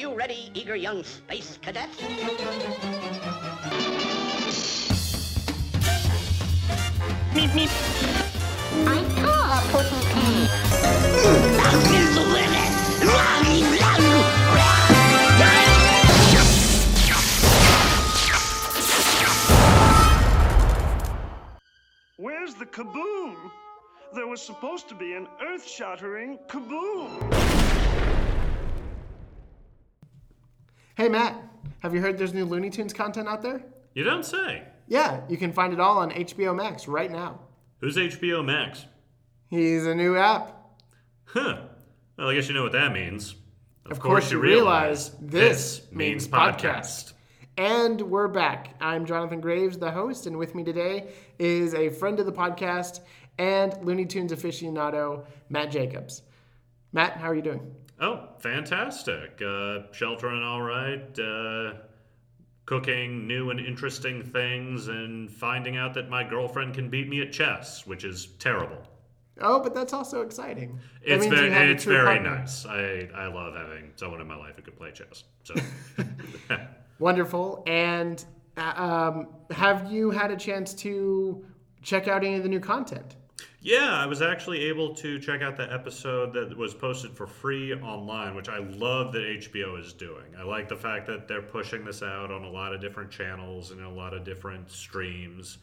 you ready, eager young space cadet? Meep, meep. I saw a pussy cat. Is the limit. Where's the kaboom? There was supposed to be an earth shattering kaboom. Hey Matt, have you heard there's new Looney Tunes content out there? You don't say. Yeah, you can find it all on HBO Max right now. Who's HBO Max? He's a new app. Huh. Well, I guess you know what that means. Of, course, you realize this means podcast. And we're back. I'm Jonathan Graves, the host, and with me today is a friend of the podcast and Looney Tunes aficionado, Matt Jacobs. Matt, how are you doing? Oh, fantastic. Uh, sheltering all right. Uh, cooking new and interesting things and finding out that my girlfriend can beat me at chess, which is terrible. Oh, but that's also exciting. That It's very, it's very partner. nice. I, I love having someone in my life who can play chess. So, Wonderful. And uh, um, have you had a chance to check out any of the new content? Yeah, I was actually able to check out the episode that was posted for free online, which I love that HBO is doing. I like the fact that they're pushing this out on a lot of different channels and a lot of different streams.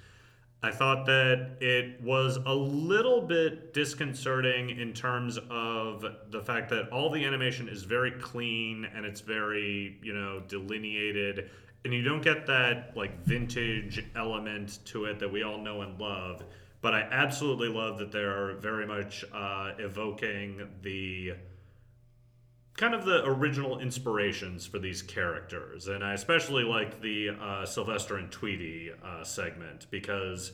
I thought that it was a little bit disconcerting in terms of the fact that all the animation is very clean and it's very, you know, delineated and you don't get that like vintage element to it that we all know and love. But I absolutely love that they're very much uh, evoking the kind of the original inspirations for these characters. And I especially like the uh, Sylvester and Tweety uh, segment because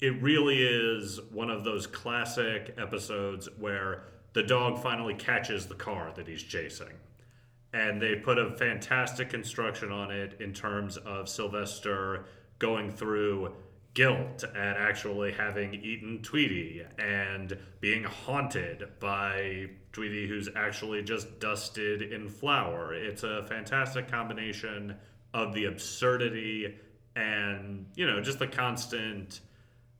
it really is one of those classic episodes where the dog finally catches the car that he's chasing. And they put a fantastic construction on it in terms of Sylvester going through guilt at actually having eaten Tweety and being haunted by Tweety, who's actually just dusted in flour. It's a fantastic combination of the absurdity and, you know, just the constant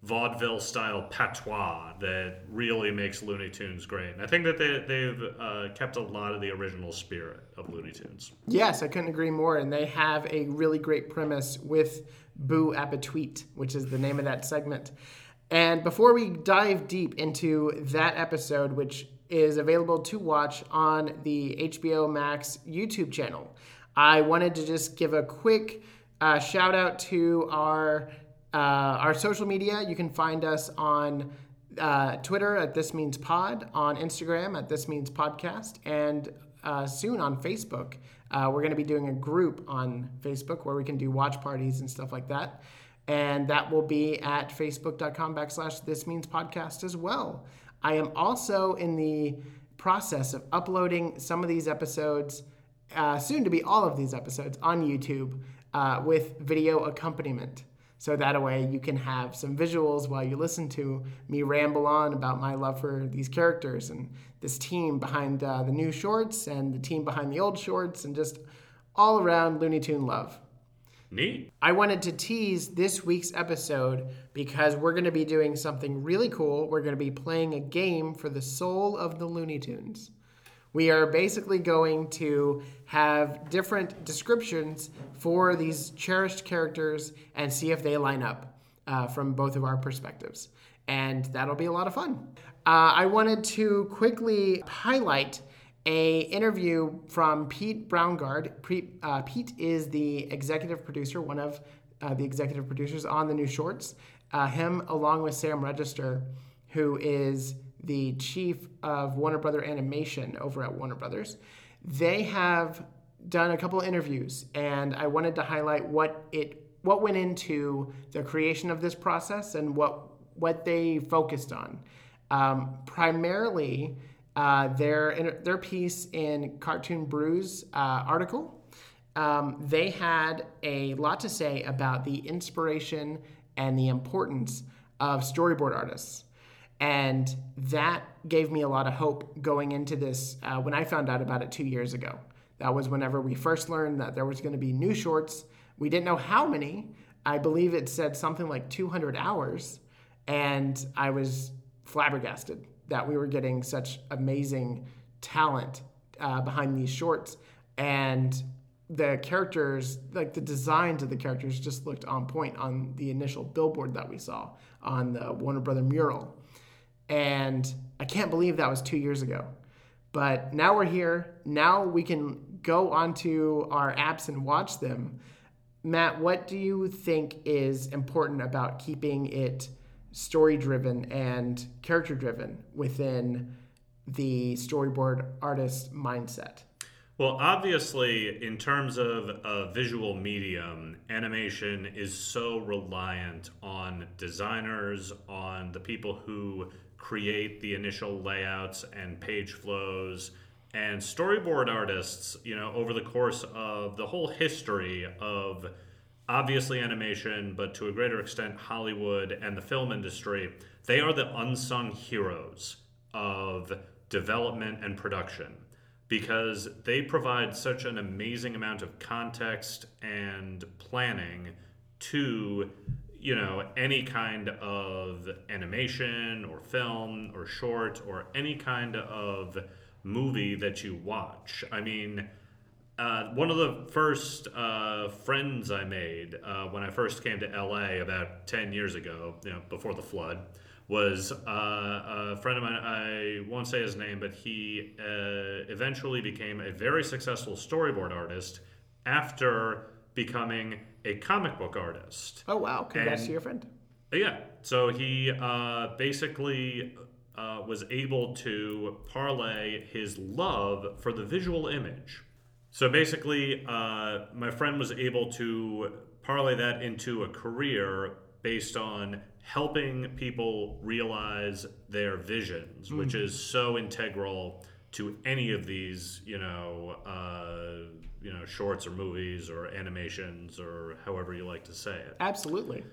vaudeville style patois that really makes Looney Tunes great. And I think that they, they've uh, kept a lot of the original spirit of Looney Tunes. Yes, I couldn't agree more. And they have a really great premise with Boo Appetweet, which is the name of that segment. And before we dive deep into that episode, which is available to watch on the HBO Max YouTube channel, I wanted to just give a quick uh, shout out to our uh, our social media. You can find us on uh, Twitter at This Means Pod, on Instagram at This Means Podcast, and uh, soon on Facebook. Uh, we're going to be doing a group on Facebook where we can do watch parties and stuff like that. And that will be at facebook.com backslash This Means Podcast as well. I am also in the process of uploading some of these episodes, uh, soon to be all of these episodes, on YouTube uh, with video accompaniment. So that way you can have some visuals while you listen to me ramble on about my love for these characters and this team behind uh, the new shorts and the team behind the old shorts and just all around Looney Tune love. Neat. I wanted to tease this week's episode because we're going to be doing something really cool. We're going to be playing a game for the soul of the Looney Tunes. We are basically going to have different descriptions for these cherished characters and see if they line up uh, from both of our perspectives. And that'll be a lot of fun. Uh, I wanted to quickly highlight a interview from Pete Browngardt. Pete, uh, Pete is the executive producer, one of uh, the executive producers on the new shorts. Uh, him, along with Sam Register, who is the chief of Warner Brother Animation over at Warner Brothers, they have done a couple interviews, and I wanted to highlight what it what went into the creation of this process and what what they focused on. Um, primarily, uh, their their piece in Cartoon Brews uh, article, um, they had a lot to say about the inspiration and the importance of storyboard artists. And that gave me a lot of hope going into this uh, when I found out about it two years ago. That was whenever we first learned that there was going to be new shorts. We didn't know how many. I believe it said something like 200 hours. And I was flabbergasted that we were getting such amazing talent uh, behind these shorts. And the characters, like the designs of the characters, just looked on point on the initial billboard that we saw on the Warner Brother mural. And I can't believe that was two years ago. But now we're here. Now we can go onto our apps and watch them. Matt, what do you think is important about keeping it story driven and character driven within the storyboard artist mindset? Well, obviously, in terms of a visual medium, animation is so reliant on designers, on the people who create the initial layouts and page flows, and storyboard artists, you know, over the course of the whole history of obviously animation, but to a greater extent, Hollywood and the film industry, they are the unsung heroes of development and production because they provide such an amazing amount of context and planning to you know any kind of animation or film or short or any kind of movie that you watch i mean uh, one of the first uh, friends I made uh, when I first came to LA about 10 years ago, you know, before the flood, was uh, a friend of mine. I won't say his name, but he uh, eventually became a very successful storyboard artist after becoming a comic book artist. Oh, wow. Congrats And- to your friend. Yeah. So he uh, basically uh, was able to parlay his love for the visual image. So basically, uh, my friend was able to parlay that into a career based on helping people realize their visions, which is so integral to any of these, you know, uh, you know, shorts or movies or animations or however you like to say it. Absolutely.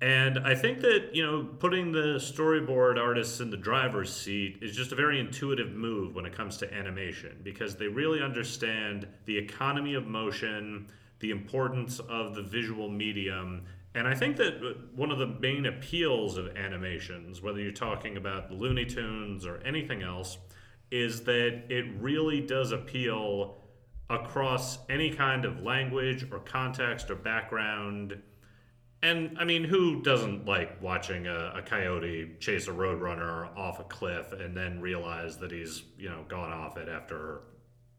And I think that, you know, putting the storyboard artists in the driver's seat is just a very intuitive move when it comes to animation because they really understand the economy of motion, the importance of the visual medium. And I think that one of the main appeals of animations, whether you're talking about Looney Tunes or anything else, is that it really does appeal across any kind of language or context or background. And I mean, who doesn't like watching a, a coyote chase a roadrunner off a cliff and then realize that he's, you know, gone off it after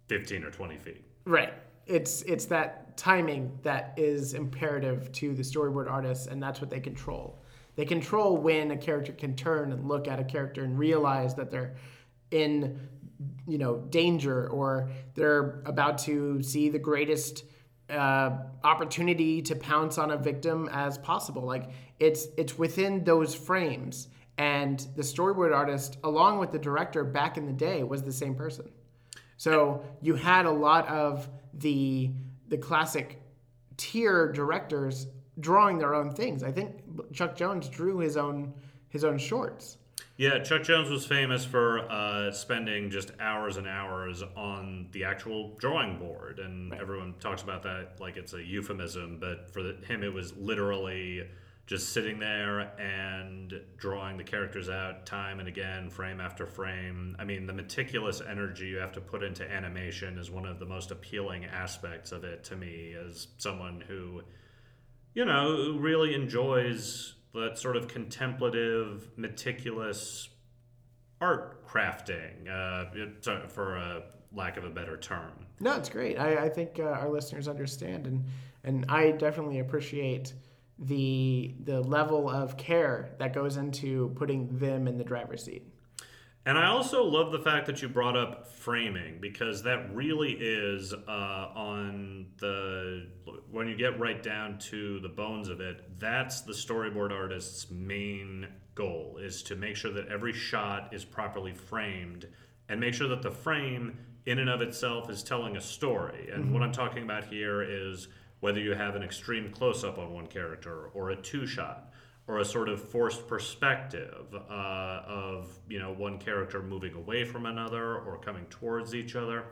15 or 20 feet? Right. It's it's that timing that is imperative to the storyboard artists, and that's what they control. They control when a character can turn and look at a character and realize that they're in, you know, danger or they're about to see the greatest uh, opportunity to pounce on a victim as possible. Like it's it's within those frames, and the storyboard artist, along with the director back in the day, was the same person. So you had a lot of the the classic tier directors drawing their own things. I think Chuck Jones drew his own his own shorts. Yeah, Chuck Jones was famous for uh, spending just hours and hours on the actual drawing board, and everyone talks about that like it's a euphemism, but for the, him, it was literally just sitting there and drawing the characters out time and again, frame after frame. I mean, the meticulous energy you have to put into animation is one of the most appealing aspects of it to me as someone who, you know, really enjoys that sort of contemplative, meticulous art crafting, uh, for a lack of a better term. No, it's great. I, I think uh, our listeners understand, and and I definitely appreciate the the level of care that goes into putting them in the driver's seat. And I also love the fact that you brought up framing because that really is uh, on the when you get right down to the bones of it. That's the storyboard artist's main goal is to make sure that every shot is properly framed and make sure that the frame in and of itself is telling a story. And what I'm talking about here is whether you have an extreme close up on one character or a two shot or a sort of forced perspective uh, of you know one character moving away from another or coming towards each other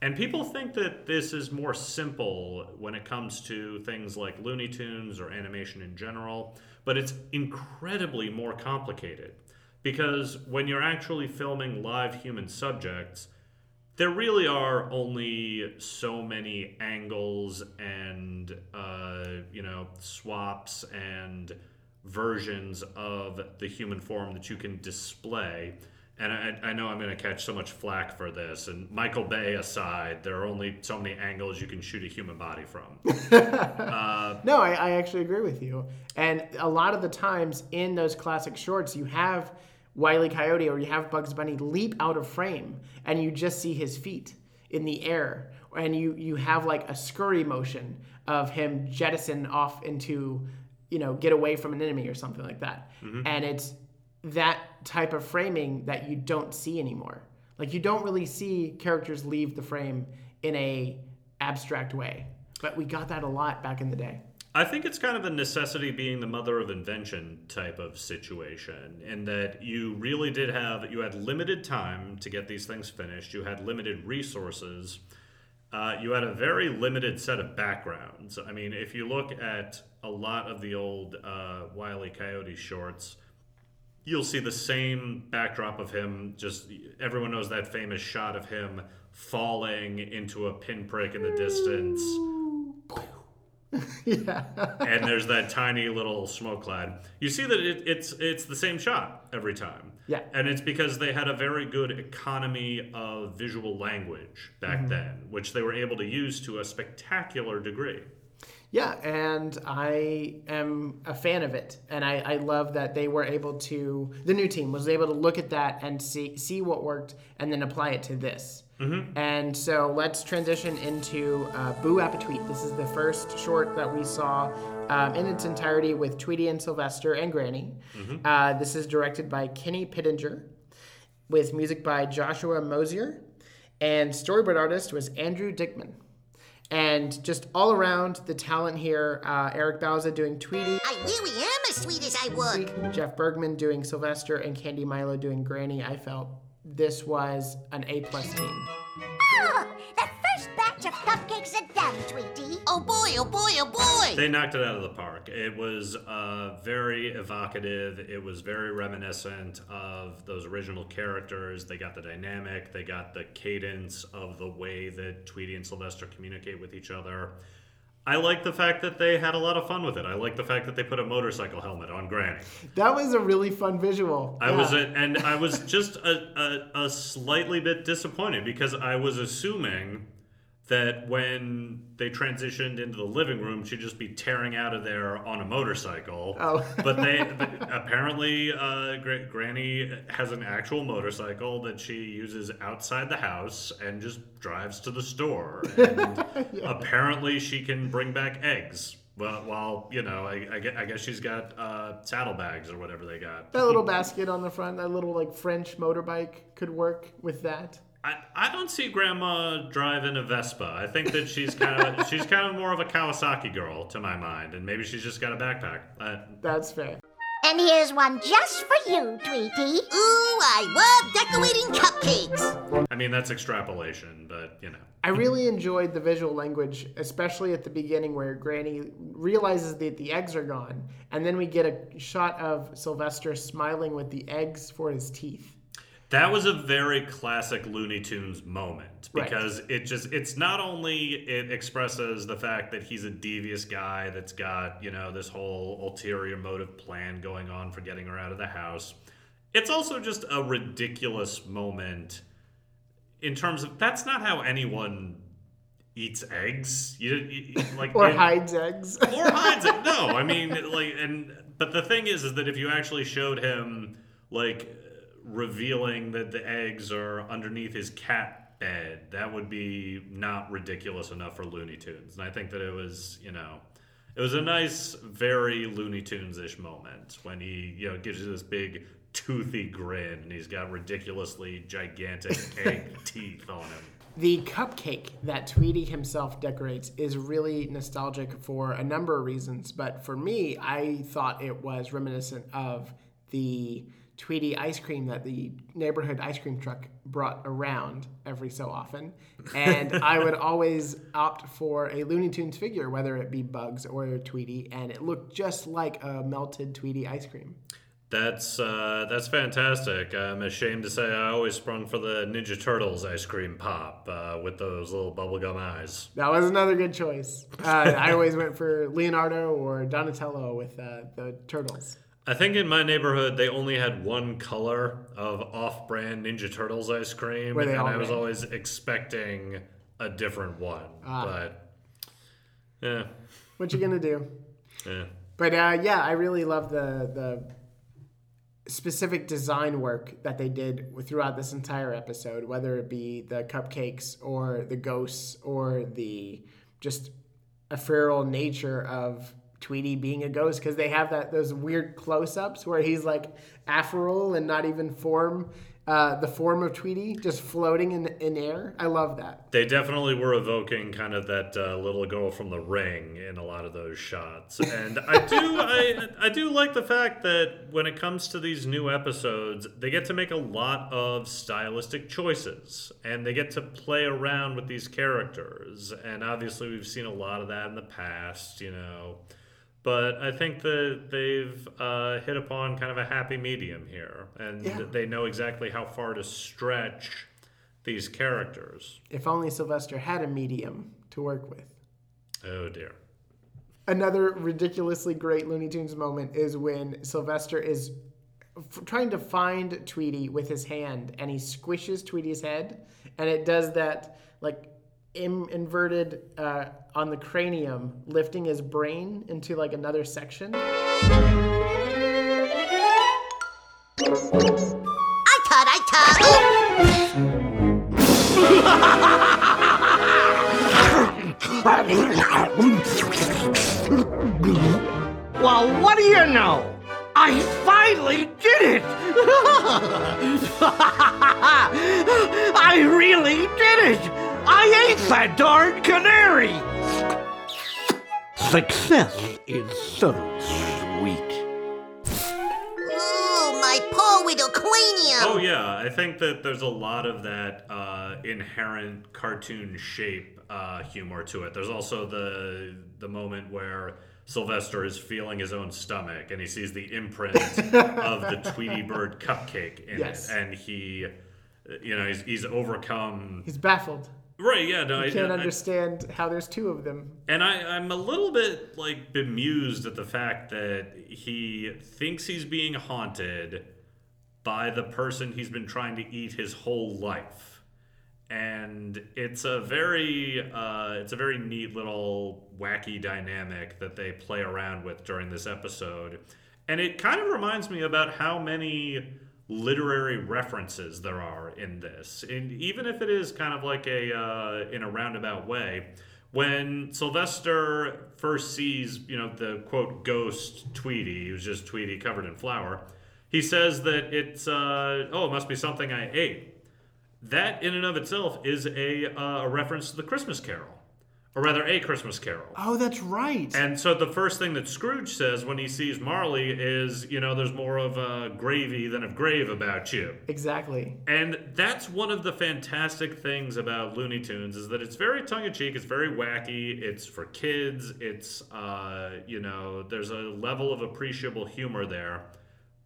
And people think that this is more simple when it comes to things like Looney Tunes or animation in general, but it's incredibly more complicated. Because when you're actually filming live human subjects, there really are only so many angles and, uh, you know, swaps and versions of the human form that you can display. And I, I know I'm going to catch so much flack for this. And Michael Bay aside, there are only so many angles you can shoot a human body from. Uh, no, I, I actually agree with you. And a lot of the times in those classic shorts, you have Wile E. Coyote or you have Bugs Bunny leap out of frame and you just see his feet in the air. And you, you have like a scurry motion of him jettison off into, you know, get away from an enemy or something like that. Mm-hmm. And it's that type of framing that you don't see anymore. Like you don't really see characters leave the frame in a abstract way. But we got that a lot back in the day. I think it's kind of a necessity being the mother of invention type of situation, in that you really did have, you had limited time to get these things finished, you had limited resources, uh, you had a very limited set of backgrounds. I mean, if you look at a lot of the old uh, Wile E. Coyote shorts, you'll see the same backdrop of him. Just everyone knows that famous shot of him falling into a pinprick in the distance. yeah. and there's that tiny little smoke cloud. You see that it, it's it's the same shot every time. Yeah. And it's because they had a very good economy of visual language back mm-hmm. then, which they were able to use to a spectacular degree. Yeah, and I am a fan of it, and I, I love that they were able to. The new team was able to look at that and see see what worked, and then apply it to this. And so let's transition into uh, Boo Appetit. This is the first short that we saw um, in its entirety with Tweety and Sylvester and Granny. Uh, this is directed by Kenny Pittenger, with music by Joshua Moshier, and storyboard artist was Andrew Dickman. And just all around the talent here, uh, Eric Bauza doing Tweety, I really am as sweet as I would. Jeff Bergman doing Sylvester, and Candy Milo doing Granny. I felt this was an A plus team. Oh, the first batch of cupcakes are done, Tweety. Oh boy, oh boy, oh boy. They knocked it out of the park. It was uh, very evocative. It was very reminiscent of those original characters. They got the dynamic, they got the cadence of the way that Tweety and Sylvester communicate with each other. I like the fact that they had a lot of fun with it. I like the fact that they put a motorcycle helmet on Granny. That was a really fun visual. I Yeah. was, a, and I was just a, a, a slightly bit disappointed because I was assuming that when they transitioned into the living room, she'd just be tearing out of there on a motorcycle. Oh. but they apparently uh, Gra- Granny has an actual motorcycle that she uses outside the house and just drives to the store. And apparently, she can bring back eggs. Well, while you know, I, I guess she's got uh, saddlebags or whatever they got. That little basket on the front, that little like French motorbike could work with that. I, I don't see Grandma driving a Vespa. I think that she's kind of she's kind of more of a Kawasaki girl to my mind, and maybe she's just got a backpack. Uh, That's fair. And here's one just for you, Tweety. Ooh, I love decorating cupcakes. I mean, that's extrapolation, but you know. I really enjoyed the visual language, especially at the beginning where Granny realizes that the eggs are gone, and then we get a shot of Sylvester smiling with the eggs for his teeth. That was a very classic Looney Tunes moment Right. because it just it's not only it expresses the fact that he's a devious guy that's got, you know, this whole ulterior motive plan going on for getting her out of the house. It's also just a ridiculous moment in terms of that's not how anyone eats eggs. You, you like Or in- hides eggs. or hides it. No, I mean, like, and but the thing is, is that if you actually showed him like revealing that the eggs are underneath his cat bed, that would be not ridiculous enough for Looney Tunes. And I think that it was, you know. It was a nice, very Looney Tunes ish moment when he, you know, gives you this big toothy grin and he's got ridiculously gigantic egg teeth on him. The cupcake that Tweety himself decorates is really nostalgic for a number of reasons, but for me, I thought it was reminiscent of the Tweety ice cream that the neighborhood ice cream truck brought around every so often. And I would always opt for a Looney Tunes figure, whether it be Bugs or Tweety, and it looked just like a melted Tweety ice cream. That's uh, that's fantastic. I'm ashamed to say I always sprung for the Ninja Turtles ice cream pop uh, with those little bubblegum eyes. That was another good choice. Uh, I always went for Leonardo or Donatello with uh, the turtles. I think in my neighborhood they only had one color of off-brand Ninja Turtles ice cream, and I was red? always expecting a different one. But yeah, What you gonna do? yeah. But uh, yeah, I really love the the specific design work that they did throughout this entire episode, whether it be the cupcakes or the ghosts or the just ephemeral nature of Tweety being a ghost because they have that those weird close-ups where he's like ephemeral and not even form uh, the form of Tweety, just floating in in air. I love that. They definitely were evoking kind of that uh, little girl from the ring in a lot of those shots, and I do I I do like the fact that when it comes to these new episodes, they get to make a lot of stylistic choices, and they get to play around with these characters, and obviously we've seen a lot of that in the past, you know. But I think that they've uh, hit upon kind of a happy medium here, and Yeah. they know exactly how far to stretch these characters. If only Sylvester had a medium to work with. Oh dear. Another ridiculously great Looney Tunes moment is when Sylvester is f- trying to find Tweety with his hand and he squishes Tweety's head and it does that like Im- inverted uh, on the cranium, lifting his brain into like another section. I thought I thought. Well, what do you know? I finally did it! I really did it! I ate that darn canary! Success is so sweet. Ooh, my poor little cranium. Oh yeah, I think that there's a lot of that uh, inherent cartoon shape uh, humor to it. There's also the the moment where Sylvester is feeling his own stomach and he sees the imprint of the Tweety Bird cupcake in Yes. it, and he, you know, he's he's overcome. He's baffled. Right? Yeah. No, I can't I- understand how there's two of them. And I, I'm a little bit like bemused at the fact that he thinks he's being haunted by the person he's been trying to eat his whole life. And it's a very uh, it's a very neat little wacky dynamic that they play around with during this episode. And it kind of reminds me about how many literary references there are in this. And even if it is kind of like a uh, in a roundabout way, when Sylvester first sees, you know, the quote ghost Tweety, who's just Tweety covered in flour, he says that it's uh, oh, it must be something I ate. That in and of itself is a uh, a reference to the Christmas Carol, or rather, a Christmas Carol. Oh, that's right. And so the first thing that Scrooge says when he sees Marley is, you know, there's more of a gravy than of grave about you. exactly. And that's one of the fantastic things about Looney Tunes is that it's very tongue in cheek, it's very wacky, it's for kids, it's uh, you know, there's a level of appreciable humor there.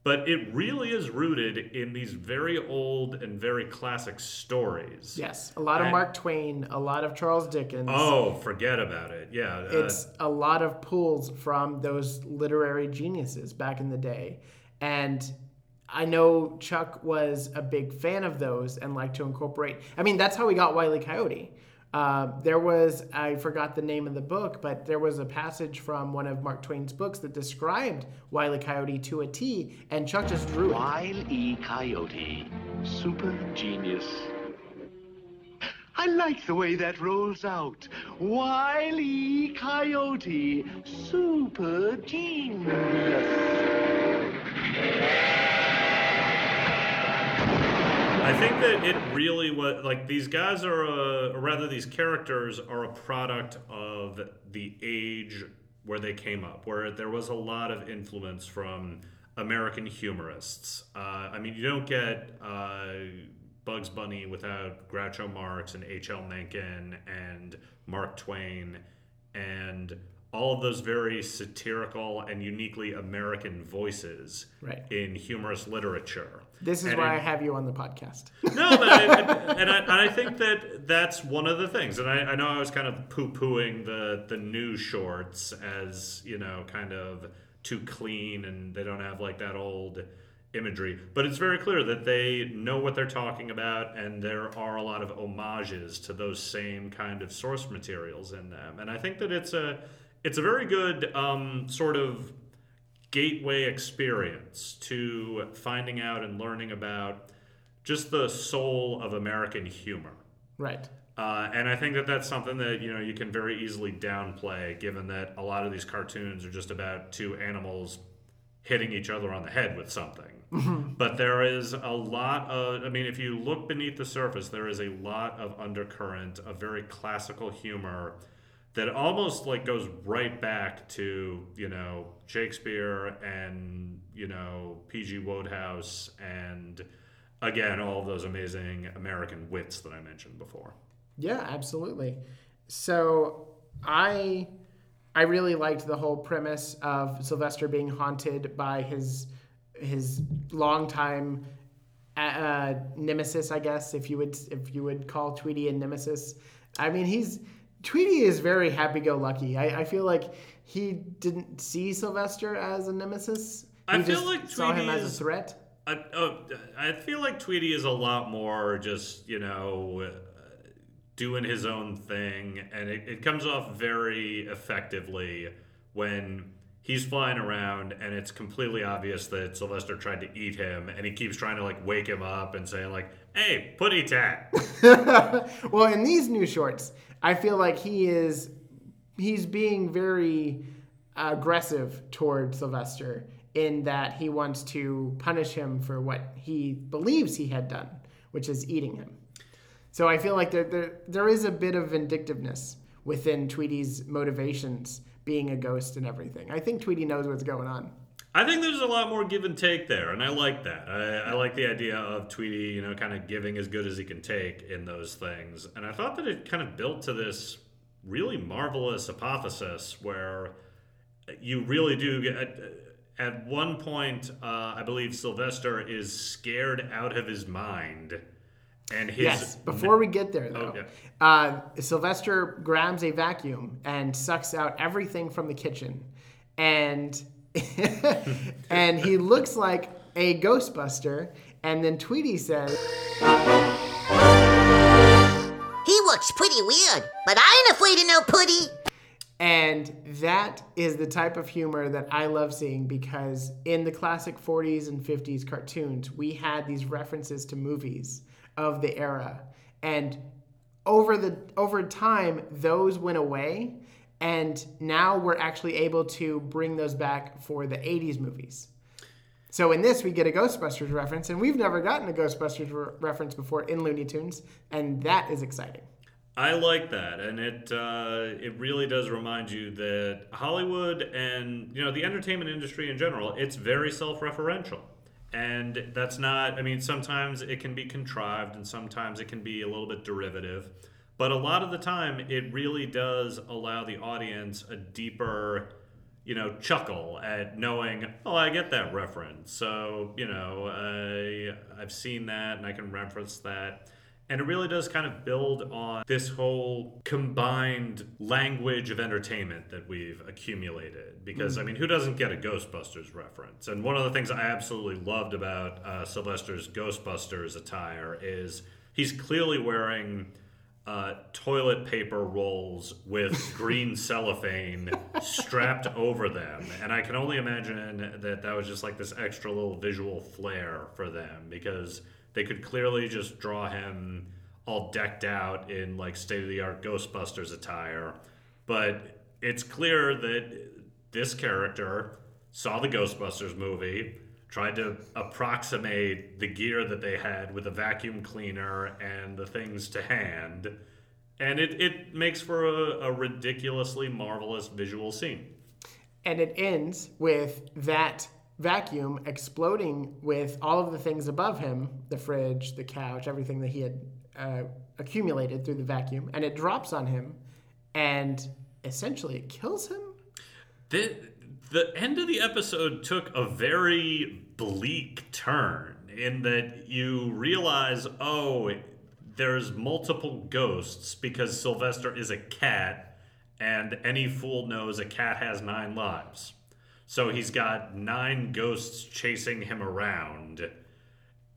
But it really is rooted in these very old and very classic stories. Yes, a lot of And- Mark Twain, a lot of Charles Dickens. Oh, forget about it. Yeah. uh, it's a lot of pulls from those literary geniuses back in the day. And I know Chuck was a big fan of those and liked to incorporate. I mean, that's how we got Wile E. Coyote. Uh, there was, I forgot the name of the book, but there was a passage from one of Mark Twain's books that described Wile E. Coyote to a T, and Chuck just drew it. Wile E. Coyote, super genius. I like the way that rolls out. Wile E. Coyote, super genius. I think that it really was like these guys are, a, or rather, these characters are a product of the age where they came up, where there was a lot of influence from American humorists. Uh, I mean, you don't get uh, Bugs Bunny without Groucho Marx and H.L. Mencken and Mark Twain and all of those very satirical and uniquely American voices Right. in humorous literature. This is And why I have you on the podcast. no, but I, and, I, I think that that's one of the things. And I, I know I was kind of poo pooing the, the new shorts as, you know, kind of too clean and they don't have like that old imagery. But it's very clear that they know what they're talking about and there are a lot of homages to those same kind of source materials in them. And I think that it's a it's a very good um, sort of gateway experience to finding out and learning about just the soul of American humor. Right. Uh, and I think that that's something that you know you can very easily downplay, given that a lot of these cartoons are just about two animals hitting each other on the head with something. but there is a lot of, I mean, if you look beneath the surface, there is a lot of undercurrent of very classical humor that almost like goes right back to you know Shakespeare and you know P.G. Wodehouse and again all of those amazing American wits that I mentioned before. Yeah, absolutely. So I I really liked the whole premise of Sylvester being haunted by his his longtime uh, nemesis, I guess, if you would if you would call Tweety a nemesis. I mean, he's Tweety is very happy-go-lucky. I, I feel like he didn't see Sylvester as a nemesis. He I feel just like saw him as a threat. I, oh, I feel like Tweety is a lot more just, you know, uh, doing his own thing. And it, it comes off very effectively when he's flying around and it's completely obvious that Sylvester tried to eat him. And he keeps trying to, like, wake him up and saying, like, hey, putty tat. well, in these new shorts, I feel like he is he's being very aggressive toward Sylvester in that he wants to punish him for what he believes he had done, which is eating him. So I feel like there there, there is a bit of vindictiveness within Tweety's motivations being a ghost and everything. I think Tweety knows what's going on. I think there's a lot more give and take there, and I like that. I, I like the idea of Tweety, you know, kind of giving as good as he can take in those things. And I thought that it kind of built to this really marvelous hypothesis where you really do get. At, at one point, uh, I believe Sylvester is scared out of his mind, and his Yes. Before we get there, though, yeah. uh, Sylvester grabs a vacuum and sucks out everything from the kitchen, and and he looks like a Ghostbuster. And then Tweety says, He looks pretty weird, but I ain't afraid of no putty. and that is the type of humor that I love seeing because in the classic 40s and 50s cartoons, we had these references to movies of the era, and over the over time those went away and now we're actually able to bring those back for the 80s movies. So in this we get a ghostbusters reference and we've never gotten a ghostbusters re- reference before in looney tunes and that is exciting. I like that, and it uh, it really does remind you that Hollywood and you know the entertainment industry in general, it's very self-referential, and that's not. I mean, sometimes it can be contrived, and sometimes it can be a little bit derivative, but a lot of the time, it really does allow the audience a deeper. You know, chuckle at knowing, oh, I get that reference. So, you know, I, I've seen that and I can reference that. And it really does kind of build on this whole combined language of entertainment that we've accumulated. Because, I mean, who doesn't get a Ghostbusters reference? And one of the things I absolutely loved about uh, Sylvester's Ghostbusters attire is he's clearly wearing uh, toilet paper rolls with green cellophane strapped over them. And I can only imagine that that was just like this extra little visual flair for them because they could clearly just draw him all decked out in like state of the art Ghostbusters attire. But it's clear that this character saw the Ghostbusters movie, tried to approximate the gear that they had with a vacuum cleaner and the things to hand. And it, it makes for a, a ridiculously marvelous visual scene. and it ends with that vacuum exploding with all of the things above him the fridge, the couch, everything that he had uh, accumulated through the vacuum, and it drops on him, and essentially it kills him. The, the end of the episode took a very bleak turn in that you realize, oh, there's multiple ghosts because Sylvester is a cat, and any fool knows a cat has nine lives. So he's got nine ghosts chasing him around.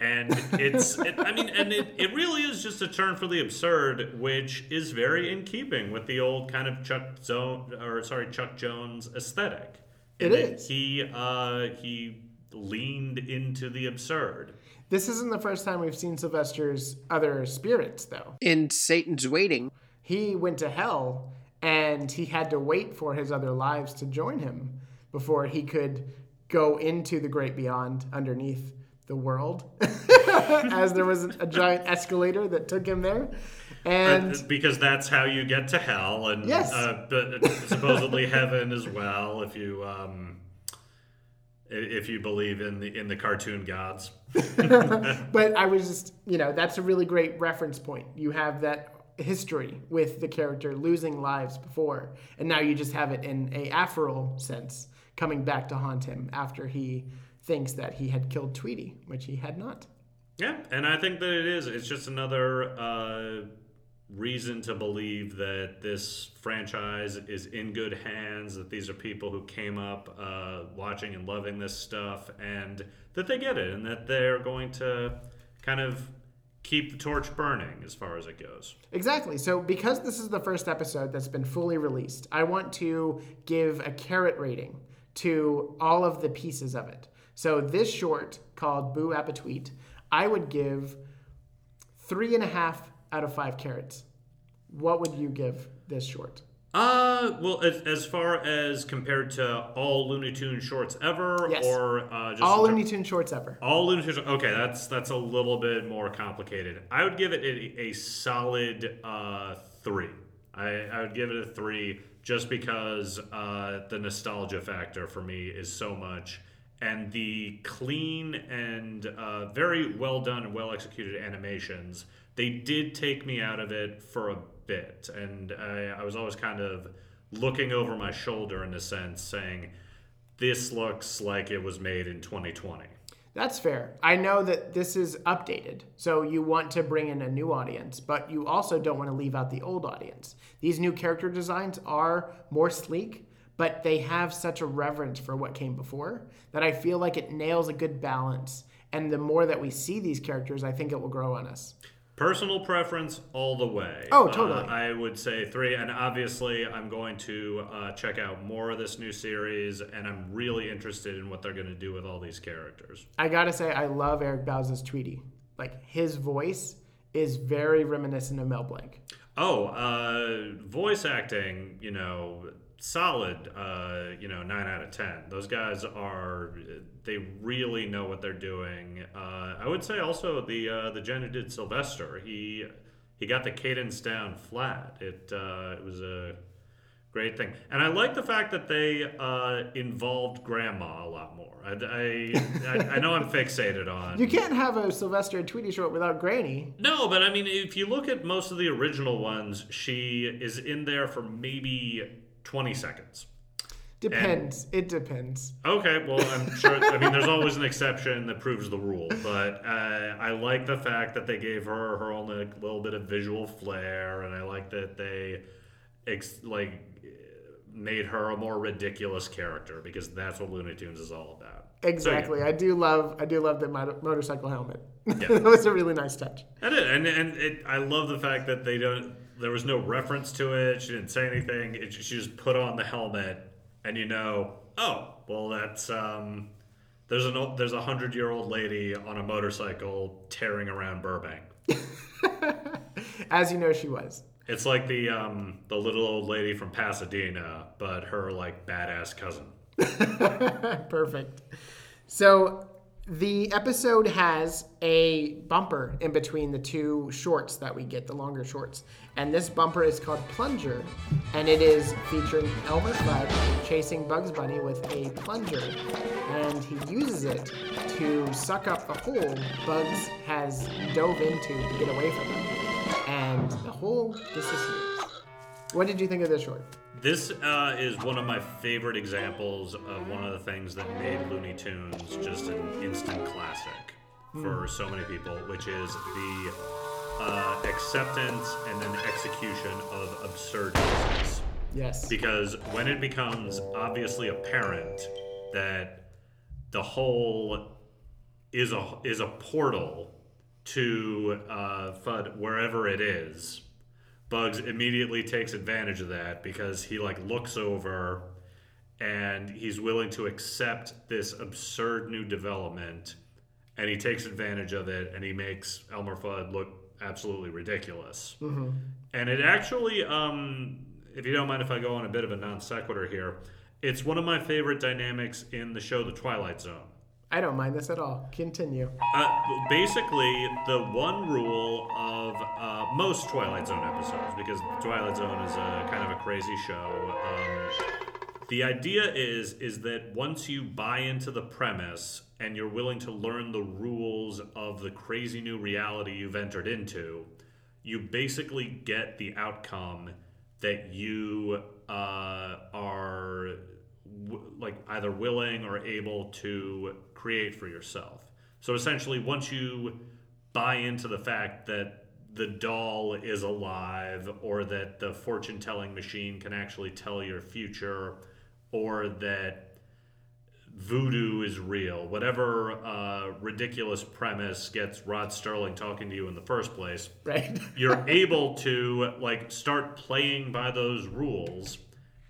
And it's, it, I mean, and it, it really is just a turn for the absurd, which is very in keeping with the old kind of Chuck Zone, or sorry, Chuck Jones aesthetic. It In that is. He uh, he leaned into the absurd. This isn't the first time we've seen Sylvester's other spirits, though. In Satan's Waiting, He went to hell and he had to wait for his other lives to join him before he could go into the great beyond underneath the world, as there was a giant escalator that took him there. And because that's how you get to hell, and Yes. uh, but supposedly heaven as well, if you um, if you believe in the in the cartoon gods. but I was just, you know, that's a really great reference point. You have that history with the character losing lives before, and now you just have it in a afferal sense coming back to haunt him after he thinks that he had killed Tweety, which he had not. Yeah, and I think that it is. It's just another uh, reason to believe that this franchise is in good hands. That these are people who came up uh, watching and loving this stuff, and that they get it, and that they're going to kind of keep the torch burning as far as it goes. Exactly. So, because this is the first episode that's been fully released, I want to give a carrot rating to all of the pieces of it. So, this short called Boo Appetweet, I would give three and a half out of five carrots. What would you give this short? Uh, well, as, as far as compared to all Looney Tune shorts ever, Yes. or uh, just All Looney Tune shorts ever. All Looney Tunes. Okay, that's that's a little bit more complicated. I would give it a, a solid uh, three. I, I would give it a three just because uh, the nostalgia factor for me is so much, and the clean and uh, very well done and well executed animations. They did take me out of it for a bit, and I, I was always kind of looking over my shoulder in a sense, saying, "This looks like it was made in 2020." That's fair. I know that this is updated, so you want to bring in a new audience, but you also don't want to leave out the old audience. These new character designs are more sleek, but they have such a reverence for what came before that I feel like it nails a good balance. And the more that we see these characters, I think it will grow on us. Personal preference all the way. Oh, totally. Uh, I would say three, and obviously, I'm going to uh, check out more of this new series, and I'm really interested in what they're going to do with all these characters. I gotta say, I love Eric Bauza's Tweety. Like, his voice is very reminiscent of Mel Blanc. Oh, uh, voice acting, you know, solid, uh, you know, 9 out of 10. Those guys are, they really know what they're doing. Uh, I would say also the uh, the gen who did Sylvester, he he got the cadence down flat. It, uh, it was a great thing. And I like the fact that they uh, involved grandma a lot more. I, I, I, I know I'm fixated on. You can't have a Sylvester and Tweety short without Granny. No, but I mean, if you look at most of the original ones, she is in there for maybe 20 seconds. Depends. it depends. Okay, well, I'm sure. I mean, there's always an exception that proves the rule, but uh, I like the fact that they gave her her own like, little bit of visual flair, and I like that they ex- like made her a more ridiculous character because that's what Looney Tunes is all about. Exactly. So, I do love. I do love the motor- motorcycle helmet. Yeah. that was a really nice touch. And it, and and it, I love the fact that they don't. There was no reference to it. She didn't say anything. It, she just put on the helmet, and you know, oh, well, that's um, there's an there's a hundred year old lady on a motorcycle tearing around Burbank. As you know, she was. It's like the um, the little old lady from Pasadena, but her like badass cousin. Perfect. So The episode has a bumper in between the two shorts that we get, the longer shorts. And this bumper is called Plunger, and it is featuring Elmer Fudd chasing Bugs Bunny with a plunger. And he uses it to suck up the hole Bugs has dove into to get away from him. And the hole disappears. What did you think of this short? This uh, is one of my favorite examples of one of the things that made Looney Tunes just an instant classic for so many people, which is the uh, acceptance and then execution of absurd absurdities. Yes. Because when it becomes obviously apparent that the whole is a is a portal to uh, FUD wherever it is, Bugs immediately takes advantage of that because he like looks over and he's willing to accept this absurd new development and he takes advantage of it and he makes Elmer Fudd look absolutely ridiculous. And it actually, um, if you don't mind if I go on a bit of a non sequitur here, it's one of my favorite dynamics in the show The Twilight Zone. I don't mind this at all. Continue. Uh, basically, the one rule of uh, most Twilight Zone episodes, because Twilight Zone is a kind of a crazy show. Um, the idea is is that once you buy into the premise and you're willing to learn the rules of the crazy new reality you've entered into, you basically get the outcome that you uh, are w- like either willing or able to create for yourself. So essentially, once you buy into the fact that the doll is alive or that the fortune telling machine can actually tell your future or that voodoo is real, whatever uh, ridiculous premise gets Rod Serling talking to you in the first place, Right? you're able to like start playing by those rules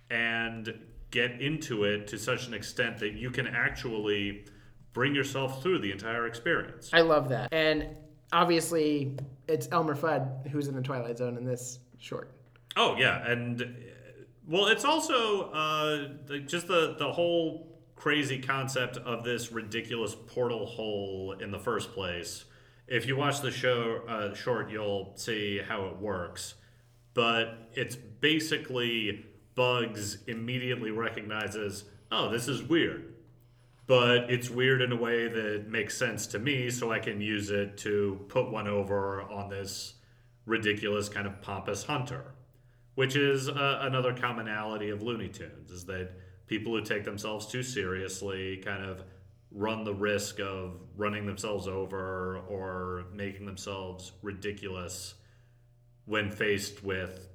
and get into it to such an extent that you can actually bring yourself through the entire experience. I love that. And obviously, it's Elmer Fudd who's in the Twilight Zone in this short. Oh yeah, and well, it's also uh, just the the whole crazy concept of this ridiculous portal hole in the first place. If you watch the show uh, short, you'll see how it works. But it's basically Bugs immediately recognizes, oh, this is weird. But it's weird in a way that makes sense to me, so I can use it to put one over on this ridiculous kind of pompous hunter which is uh, another commonality of Looney Tunes, is that people who take themselves too seriously kind of run the risk of running themselves over or making themselves ridiculous when faced with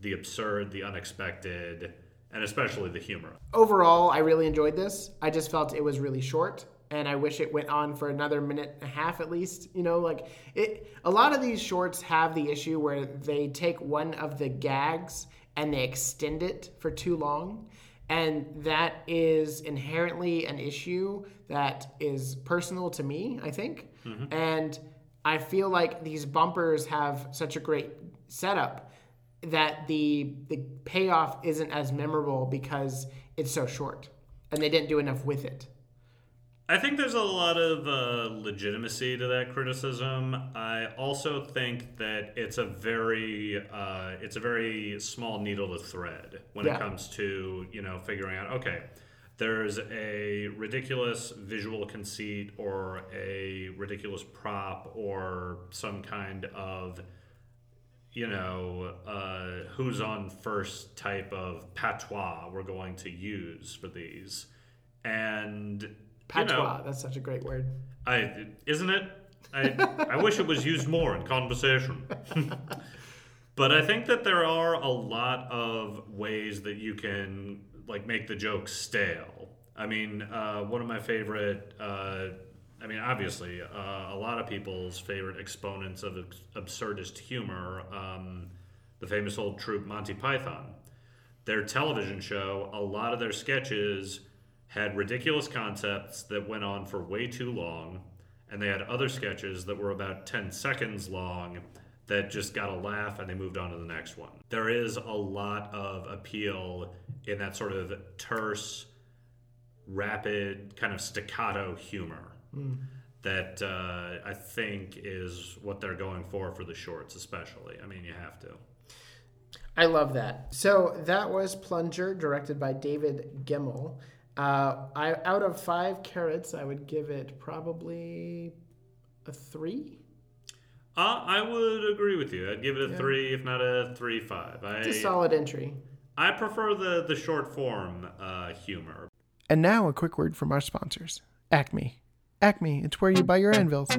the absurd, the unexpected, and especially the humor. Overall, I really enjoyed this. I just felt it was really short. And I wish it went on for another minute and a half at least. You know, like it. A lot of these shorts have the issue where they take one of the gags and they extend it for too long, and that is inherently an issue that is personal to me. I think, mm-hmm. and I feel like these bumpers have such a great setup that the the payoff isn't as memorable because it's so short and they didn't do enough with it. I think there's a lot of uh, legitimacy to that criticism. I also think that it's a very uh, it's a very small needle to thread when Yeah. it comes to you know figuring out okay, there's a ridiculous visual conceit or a ridiculous prop or some kind of you know uh, who's on first type of patois we're going to use for these and you know, Patois, that's such a great word. I isn't it? I I wish it was used more in conversation. but I think that there are a lot of ways that you can like make the joke stale. I mean, uh, one of my favorite. Uh, I mean, obviously, uh, a lot of people's favorite exponents of abs- absurdist humor, um, the famous old troupe Monty Python. Their television show, a lot of their sketches had ridiculous concepts that went on for way too long, and they had other sketches that were about 10 seconds long that just got a laugh and they moved on to the next one. There is a lot of appeal in that sort of terse, rapid, kind of staccato humor That uh, I think is what they're going for for the shorts, especially. I mean, you have to. I love that. So that was Plunger, directed by David Gemmell. Uh, I out of five carrots, I would give it probably a three. Uh, I would agree with you. I'd give it a three, if not a three five. I It's a solid entry. I prefer the the short form uh, humor. And now a quick word from our sponsors, Acme. Acme, it's where you buy your anvils.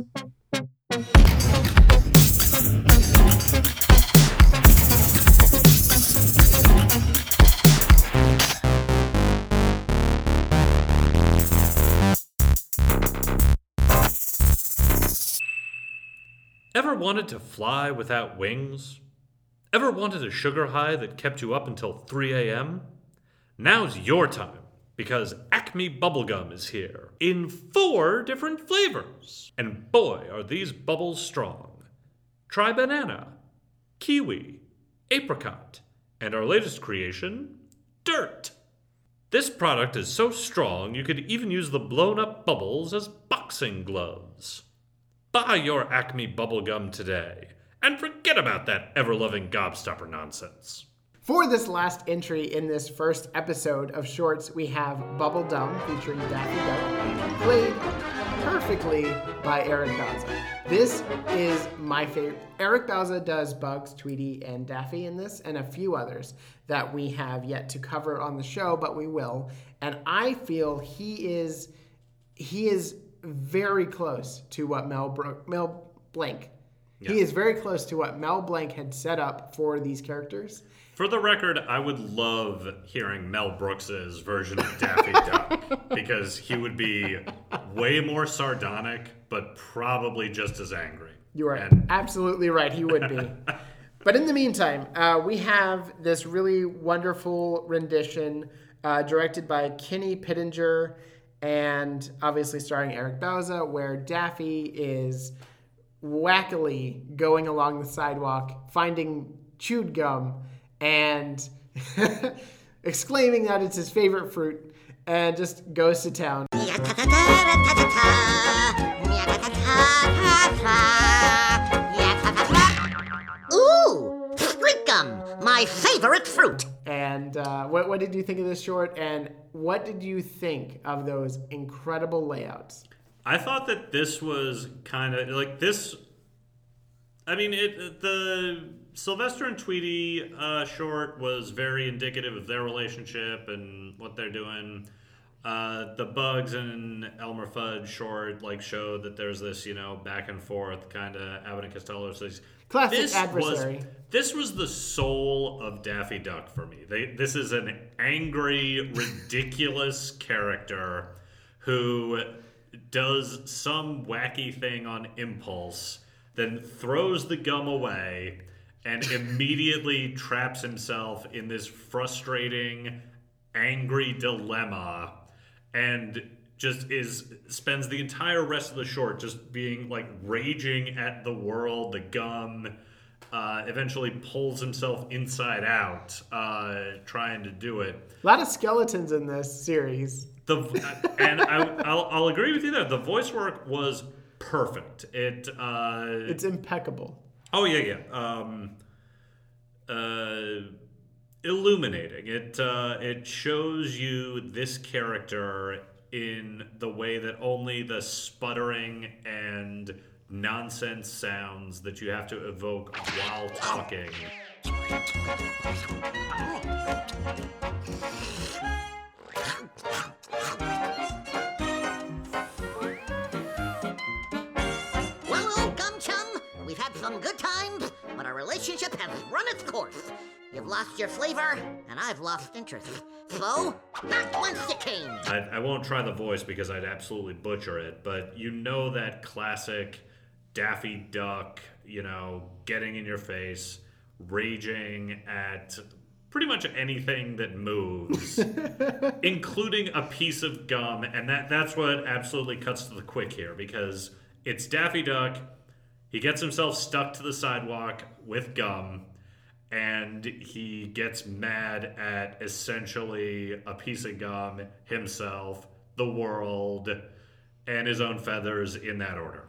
Ever wanted to fly without wings? Ever wanted a sugar high that kept you up until 3 a.m.? Now's your time because Acme Bubblegum is here in four different flavors. And boy, are these bubbles strong. Try banana, kiwi, apricot, and our latest creation, dirt. This product is so strong you could even use the blown up bubbles as boxing gloves. Buy your Acme bubblegum today and forget about that ever loving gobstopper nonsense. For this last entry in this first episode of Shorts, we have Bubble Dumb featuring Daffy Duck, played perfectly by Eric Bauza. This is my favorite. Eric Bauza does Bugs, Tweety, and Daffy in this, and a few others that we have yet to cover on the show, but we will. And I feel he is he is very close to what Mel Bro- Mel Blanc. He is very close to what Mel Blanc had set up for these characters. For the record, I would love hearing Mel Brooks's version of Daffy Duck because he would be way more sardonic, but probably just as angry. You are And absolutely right. He would be. but in the meantime, uh, we have this really wonderful rendition uh, directed by Kenny Pittenger and obviously starring Eric Bauza, where Daffy is wackily going along the sidewalk, finding chewed gum, and exclaiming that it's his favorite fruit, and just goes to town. My favorite fruit. And uh, what, what did you think of this short? And what did you think of those incredible layouts? I thought that this was kind of like this. I mean, it the Sylvester and Tweety uh, short was very indicative of their relationship and what they're doing. Uh, the Bugs and Elmer Fudd short like show that there's this you know back and forth kind of Abbott and Costello. So Classic this adversary. Was, this was the soul of Daffy Duck for me. They, this is an angry, ridiculous character who does some wacky thing on impulse, then throws the gum away, and immediately traps himself in this frustrating, angry dilemma, and just is spends the entire rest of the short just being like raging at the world, the gum. Uh, eventually pulls himself inside out, uh, trying to do it. A lot of skeletons in this series. The and I, I'll, I'll agree with you there. The voice work was perfect. It uh, It's impeccable. oh yeah yeah um, uh, illuminating. It uh, it shows you this character in the way that only the sputtering and nonsense sounds that you have to evoke while talking. Well, old gum chum, we've had some good times, but our relationship has run its course. You've lost your flavor, and I've lost interest. So, back whence you came. I, I won't try the voice because I'd absolutely butcher it, but you know that classic Daffy Duck, you know, getting in your face, raging at pretty much anything that moves, including a piece of gum, and that that's what absolutely cuts to the quick here because it's Daffy Duck. He gets himself stuck to the sidewalk with gum and he gets mad at essentially a piece of gum, himself, the world, and his own feathers in that order.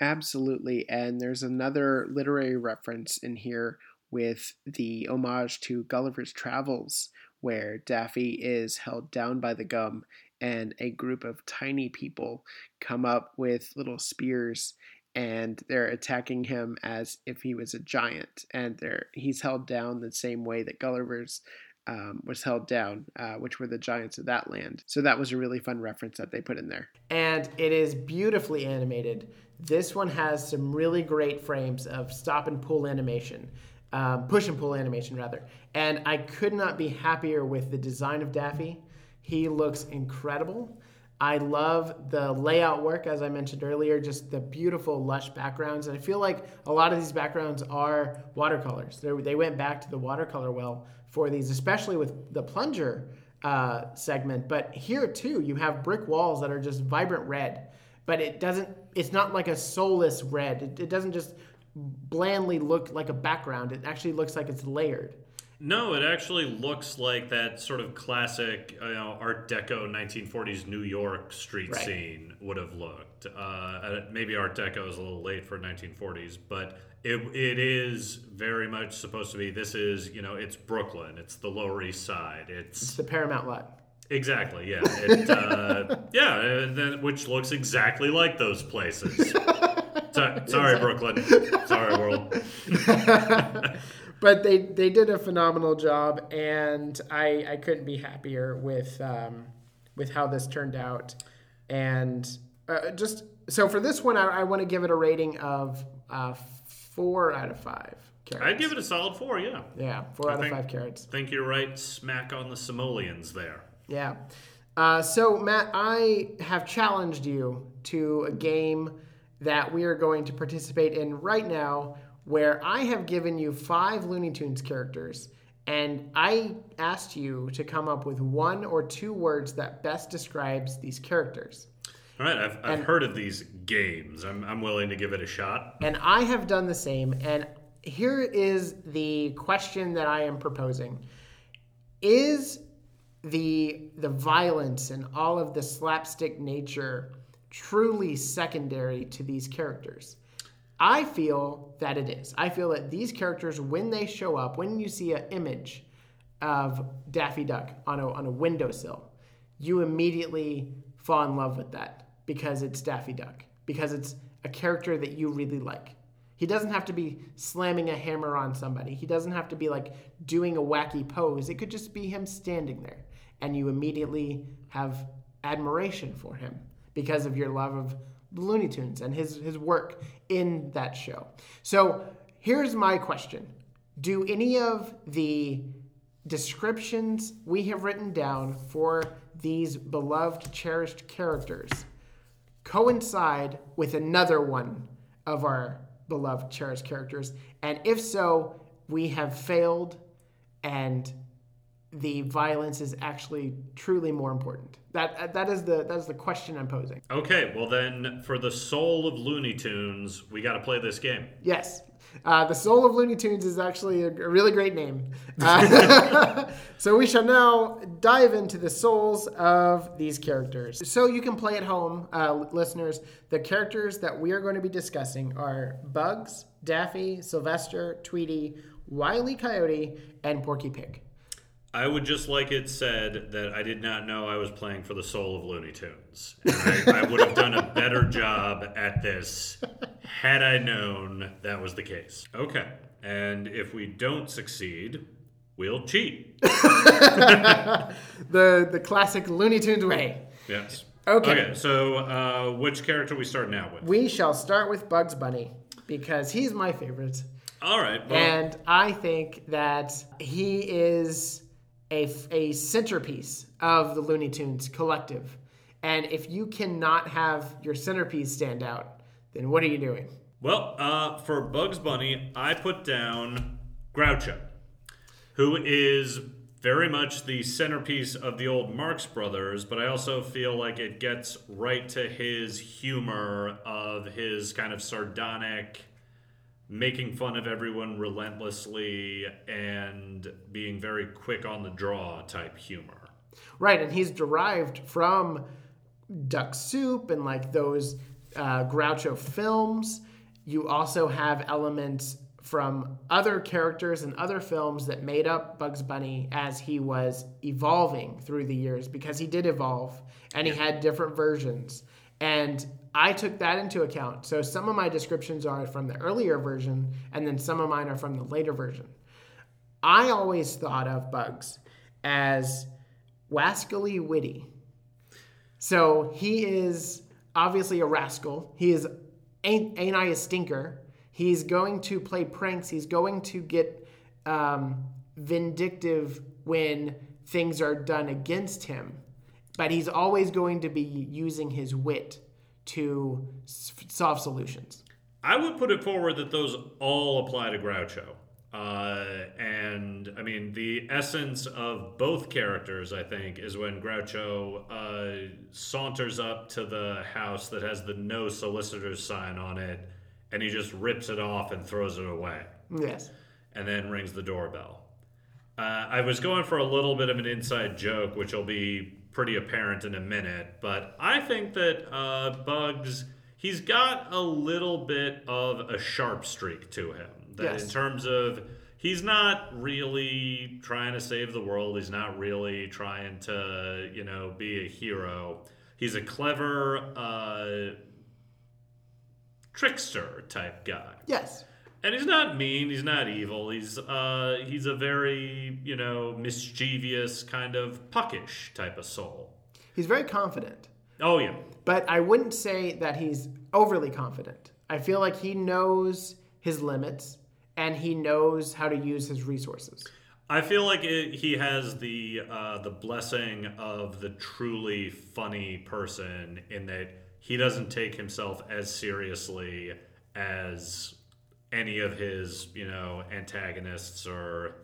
Absolutely. And there's another literary reference in here with the homage to Gulliver's Travels, where Daffy is held down by the gum and a group of tiny people come up with little spears and they're attacking him as if he was a giant and they're he's held down the same way that Gulliver's um, was held down, uh, which were the giants of that land. So that was a really fun reference that they put in there. And it is beautifully animated. This one has some really great frames of stop and pull animation, um, push and pull animation rather. And I could not be happier with the design of Daffy. He looks incredible. I love the layout work, as I mentioned earlier, just the beautiful, lush backgrounds. And I feel like a lot of these backgrounds are watercolors. They're, they went back to the watercolor well for these, especially with the plunger uh, segment. But here too, you have brick walls that are just vibrant red, but it doesn't. It's not like a soulless red. It, it doesn't just blandly look like a background. It actually looks like it's layered. No, it actually looks like that sort of classic, you know, Art Deco 1940s New York street Right. scene would have looked. Uh, maybe Art Deco is a little late for 1940s, but it, it is very much supposed to be. This is, you know, it's Brooklyn, it's the Lower East Side, It's it's the Paramount lot. exactly, yeah, it, uh, yeah, and then, which looks exactly like those places. So- sorry, Brooklyn. Sorry, world. but they they did a phenomenal job, and I I couldn't be happier with um, with how this turned out, and uh, just so for this one, I, I want to give it a rating of uh, four out of five. Carrots. I'd give it a solid four, yeah. yeah, four I out think- of five carrots. think you're right smack on the simoleons there. Yeah. Uh, so, Matt, I have challenged you to a game that we are going to participate in right now where I have given you five Looney Tunes characters and I asked you to come up with one or two words that best describes these characters. All right, I've, I've heard of these games. I'm, I'm willing to give it a shot. And I have done the same. And here is the question that I am proposing Is the the violence and all of the slapstick nature truly secondary to these characters? I feel that it is. I feel that these characters, when they show up, when you see an image of Daffy Duck on a, on a windowsill, you immediately fall in love with that because it's Daffy Duck, because it's a character that you really like. He doesn't have to be slamming a hammer on somebody. He doesn't have to be like doing a wacky pose. It could just be him standing there, and you immediately have admiration for him because of your love of the Looney Tunes and his his work in that show. So here's my question: Do any of the descriptions we have written down for these beloved, cherished characters coincide with another one of our beloved, cherished characters? And if so, we have failed and the violence is actually truly more important. That that is the that is the question I'm posing. Okay, well then, for the soul of Looney Tunes, we got to play this game. Yes. Uh, the Soul of Looney Tunes is actually a, a really great name. Uh, so we shall now dive into the souls of these characters. So you can play at home, uh, listeners. The characters that we are going to be discussing are Bugs, Daffy, Sylvester, Tweety, Wile E. Coyote, and Porky Pig. I would just like it said that I did not know I was playing for the soul of Looney Tunes. And I, I would have done a better job at this had I known that was the case. Okay, and if we don't succeed, we'll cheat. The the classic Looney Tunes way. Yes. Okay. Okay, so uh, which character we start now with? We shall start with Bugs Bunny because he's my favorite. All right. Well, And I think that he is a, a centerpiece of the Looney Tunes collective. And if you cannot have your centerpiece stand out, then what are you doing? Well, uh, for Bugs Bunny, I put down Groucho, who is very much the centerpiece of the old Marx Brothers, but I also feel like it gets right to his humor of his kind of sardonic, making fun of everyone relentlessly, and being very quick on the draw type humor. Right, and he's derived from Duck Soup and like those uh, Groucho films. You also have elements from other characters and other films that made up Bugs Bunny as he was evolving through the years because he did evolve and he had different versions. And I took that into account. So some of my descriptions are from the earlier version and then some of mine are from the later version. I always thought of Bugs as wascally witty. So he is obviously a rascal. He is ain't, ain't I a stinker? He's going to play pranks. He's going to get um, vindictive when things are done against him. But he's always going to be using his wit to s- solve solutions. I would put it forward that those all apply to Groucho. Uh, and I mean, the essence of both characters, I think, is when Groucho uh, saunters up to the house that has the no solicitors sign on it, and he just rips it off and throws it away, Yes. and then rings the doorbell. Uh, I was going for a little bit of an inside joke, which will be pretty apparent in a minute, but I think that uh, Bugs, he's got a little bit of a sharp streak to him. That Yes. in terms of he's not really trying to save the world, he's not really trying to, you know, be a hero. He's a clever uh, trickster type guy. Yes. And he's not mean. He's not evil. He's uh, he's a very you know mischievous kind of puckish type of soul. He's very confident. Oh yeah, But I wouldn't say that he's overly confident. I feel like he knows his limits and he knows how to use his resources. I feel like it, he has the uh, the blessing of the truly funny person in that he doesn't take himself as seriously as any of his you know antagonists or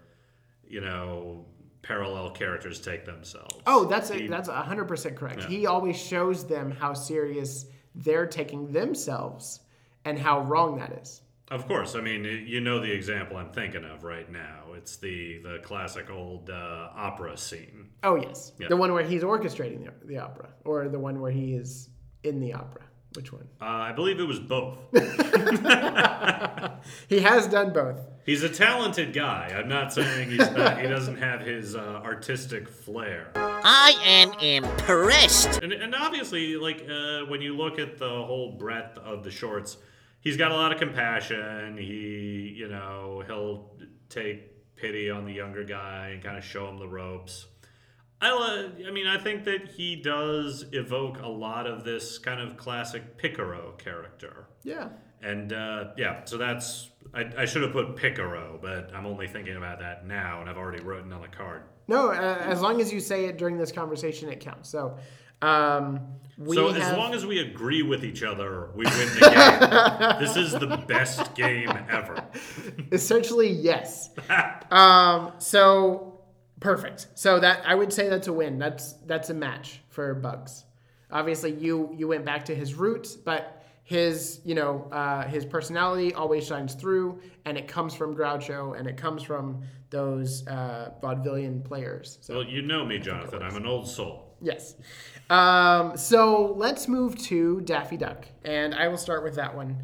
you know parallel characters take themselves. Oh, that's a, He- that's hundred percent correct. Yeah. He always shows them how serious they're taking themselves and how wrong that is. Of course, I mean you know the example I'm thinking of right now. It's the the classic old uh, opera scene. Oh yes, Yeah. the one where he's orchestrating the, the opera, or the one where he is in the opera. Which one? Uh, I believe it was both. He has done both. He's a talented guy. I'm not saying he's not, he doesn't have his uh, artistic flair. I am impressed. And, and obviously, like uh, when you look at the whole breadth of the shorts, he's got a lot of compassion. He, you know, he'll take pity on the younger guy and kind of show him the ropes. I, I mean, I think that he does evoke a lot of this kind of classic Picaro character. Yeah. And uh, yeah, so that's I, I should have put Picaro, but I'm only thinking about that now, and I've already written on the card. No, uh, as long as you say it during this conversation, it counts. So, um, we so have, as long as we agree with each other, we win the game. this is the best game ever. essentially yes. um, so perfect. So that I would say that's a win. That's that's a match for Bugs. Obviously, you you went back to his roots, but his you know uh, his personality always shines through, and it comes from Groucho, and it comes from those uh, vaudevillian players. So Well, you know me, Jonathan. I'm an old soul. Yes. Um, so let's move to Daffy Duck, and I will start with that one.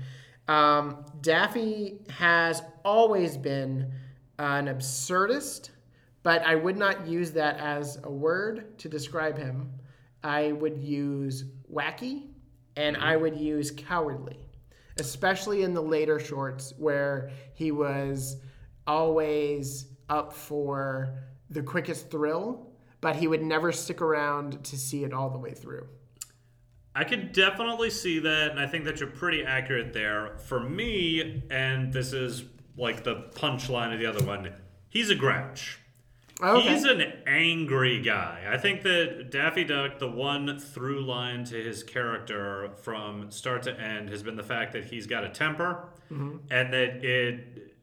Um, Daffy has always been an absurdist, but I would not use that as a word to describe him. I would use wacky, and I would use cowardly, especially in the later shorts where he was always up for the quickest thrill, but he would never stick around to see it all the way through. I could definitely see that, and I think that you're pretty accurate there. For me, and this is like the punchline of the other one, he's a grouch. Okay. He's an angry guy. I think that Daffy Duck, the one through line to his character from start to end, has been the fact that he's got a temper, mm-hmm. and that it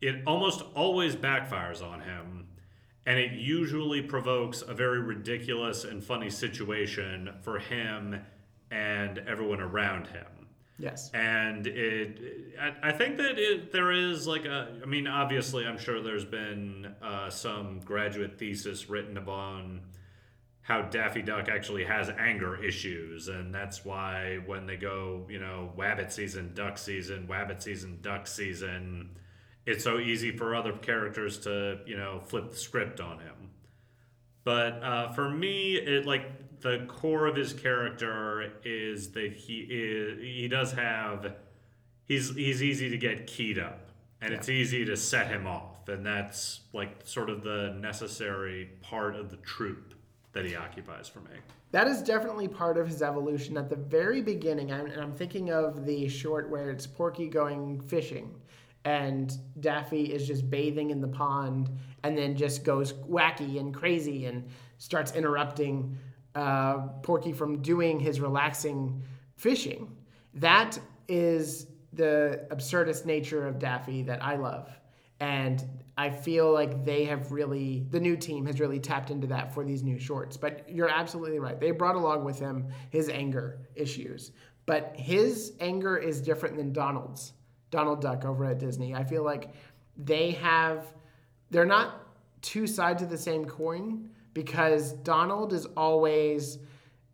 it almost always backfires on him, and it usually provokes a very ridiculous and funny situation for him and everyone around him yes. and it I, I think that it, there is like a i mean obviously i'm sure there's been uh, some graduate thesis written upon how Daffy Duck actually has anger issues, and that's why when they go, you know, Wabbit season, Duck season, Wabbit season, Duck season, it's so easy for other characters to, you know, flip the script on him. But uh, for me, it like the core of his character is that he is he does have he's he's easy to get keyed up, and it's easy to set him off, and that's like sort of the necessary part of the troop that he occupies for me. That is definitely part of his evolution. At the very beginning, I'm, and I'm thinking of the short where it's Porky going fishing, and Daffy is just bathing in the pond, and then just goes wacky and crazy and starts interrupting uh, Porky from doing his relaxing fishing. That is the absurdist nature of Daffy that I love. And I feel like they have really, the new team has really tapped into that for these new shorts. But you're absolutely right. They brought along with him his anger issues. But his anger is different than Donald's, Donald Duck over at Disney. I feel like they have, they're not two sides of the same coin because Donald is always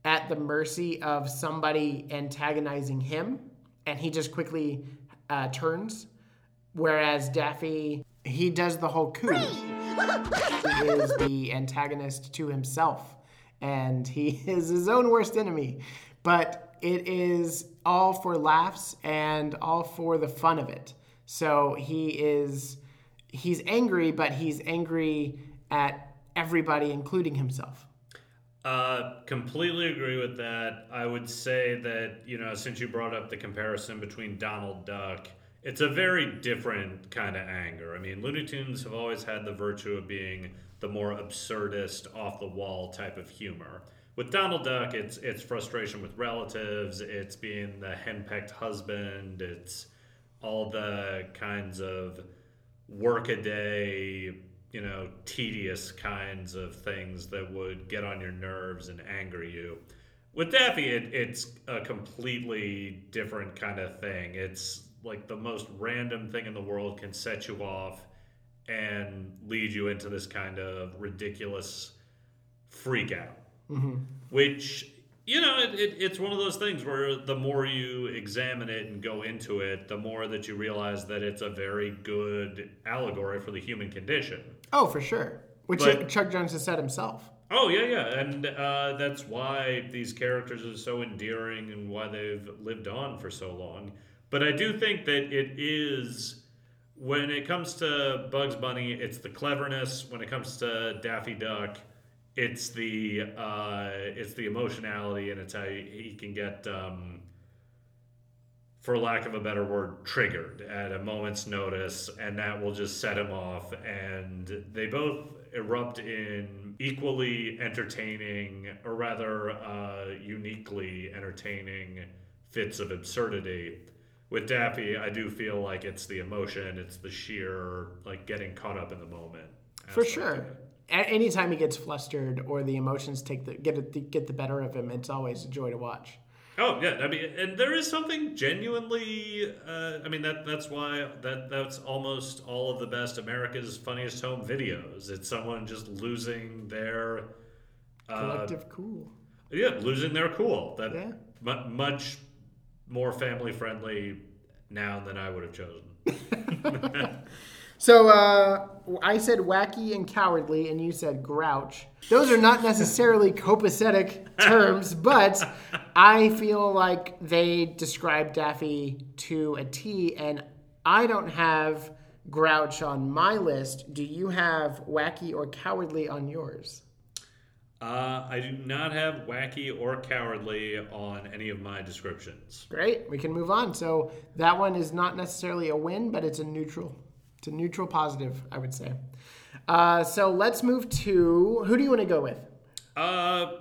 at the mercy of somebody antagonizing him and he just quickly uh, turns. Whereas Daffy, he does the whole coup. he is the antagonist to himself, and he is his own worst enemy. But it is all for laughs and all for the fun of it. So he is, he's angry, but he's angry at everybody, including himself. Uh, completely agree with that. I would say that, you know, since you brought up the comparison between Donald Duck, it's a very different kind of anger. I mean, Looney Tunes have always had the virtue of being the more absurdist, off the wall type of humor. With Donald Duck, it's it's frustration with relatives, it's being the henpecked husband, it's all the kinds of workaday you know, tedious kinds of things that would get on your nerves and anger you. With Daffy, it, it's a completely different kind of thing. It's like the most random thing in the world can set you off and lead you into this kind of ridiculous freak out. Mm-hmm. Which, you know, it, it, it's one of those things where the more you examine it and go into it, the more that you realize that it's a very good allegory for the human condition. Oh, for sure. Which But- Chuck Jones has said himself. Oh yeah, yeah, and uh, that's why these characters are so endearing and why they've lived on for so long. But I do think that it is when it comes to Bugs Bunny, it's the cleverness. When it comes to Daffy Duck, it's the uh, it's the emotionality, and it's how he, he can get, um, for lack of a better word, triggered at a moment's notice, and that will just set him off. And they both erupt in equally entertaining, or rather, uh, uniquely entertaining fits of absurdity. With Daffy, I do feel like it's the emotion, it's the sheer like getting caught up in the moment. For sure. of it. A- anytime he gets flustered or the emotions take the get it, get the better of him, it's always a joy to watch. Oh yeah, I mean, and there is something genuinely. Uh, I mean, that that's why that that's almost all of the best America's Funniest Home videos. It's someone just losing their, uh, Collective cool. yeah, losing their cool. That Yeah. mu- much more family friendly noun than I would have chosen. So uh, I said wacky and cowardly, and you said grouch. Those are not necessarily copacetic terms, but I feel like they describe Daffy to a T, and I don't have grouch on my list. Do you have wacky or cowardly on yours? Uh, I do not have wacky or cowardly on any of my descriptions. Great, we can move on. So that one is not necessarily a win, but it's a neutral. It's a neutral positive, I would say. Uh, so let's move to who do you want to go with? Uh,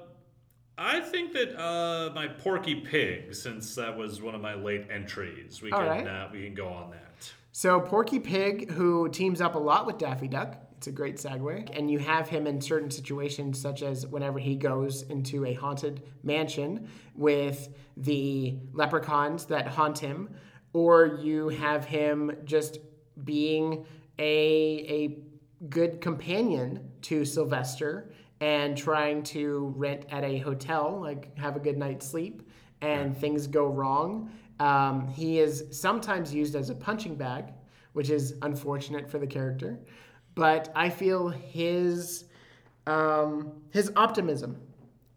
I think that uh, my Porky Pig, since that was one of my late entries, we All can right. uh, we can go on that. So Porky Pig, who teams up a lot with Daffy Duck, it's a great segue, and you have him in certain situations, such as whenever he goes into a haunted mansion with the leprechauns that haunt him, or you have him just being a a good companion to Sylvester and trying to rent at a hotel, like have a good night's sleep, and things go wrong. Um, he is sometimes used as a punching bag, which is unfortunate for the character. But I feel his um, his optimism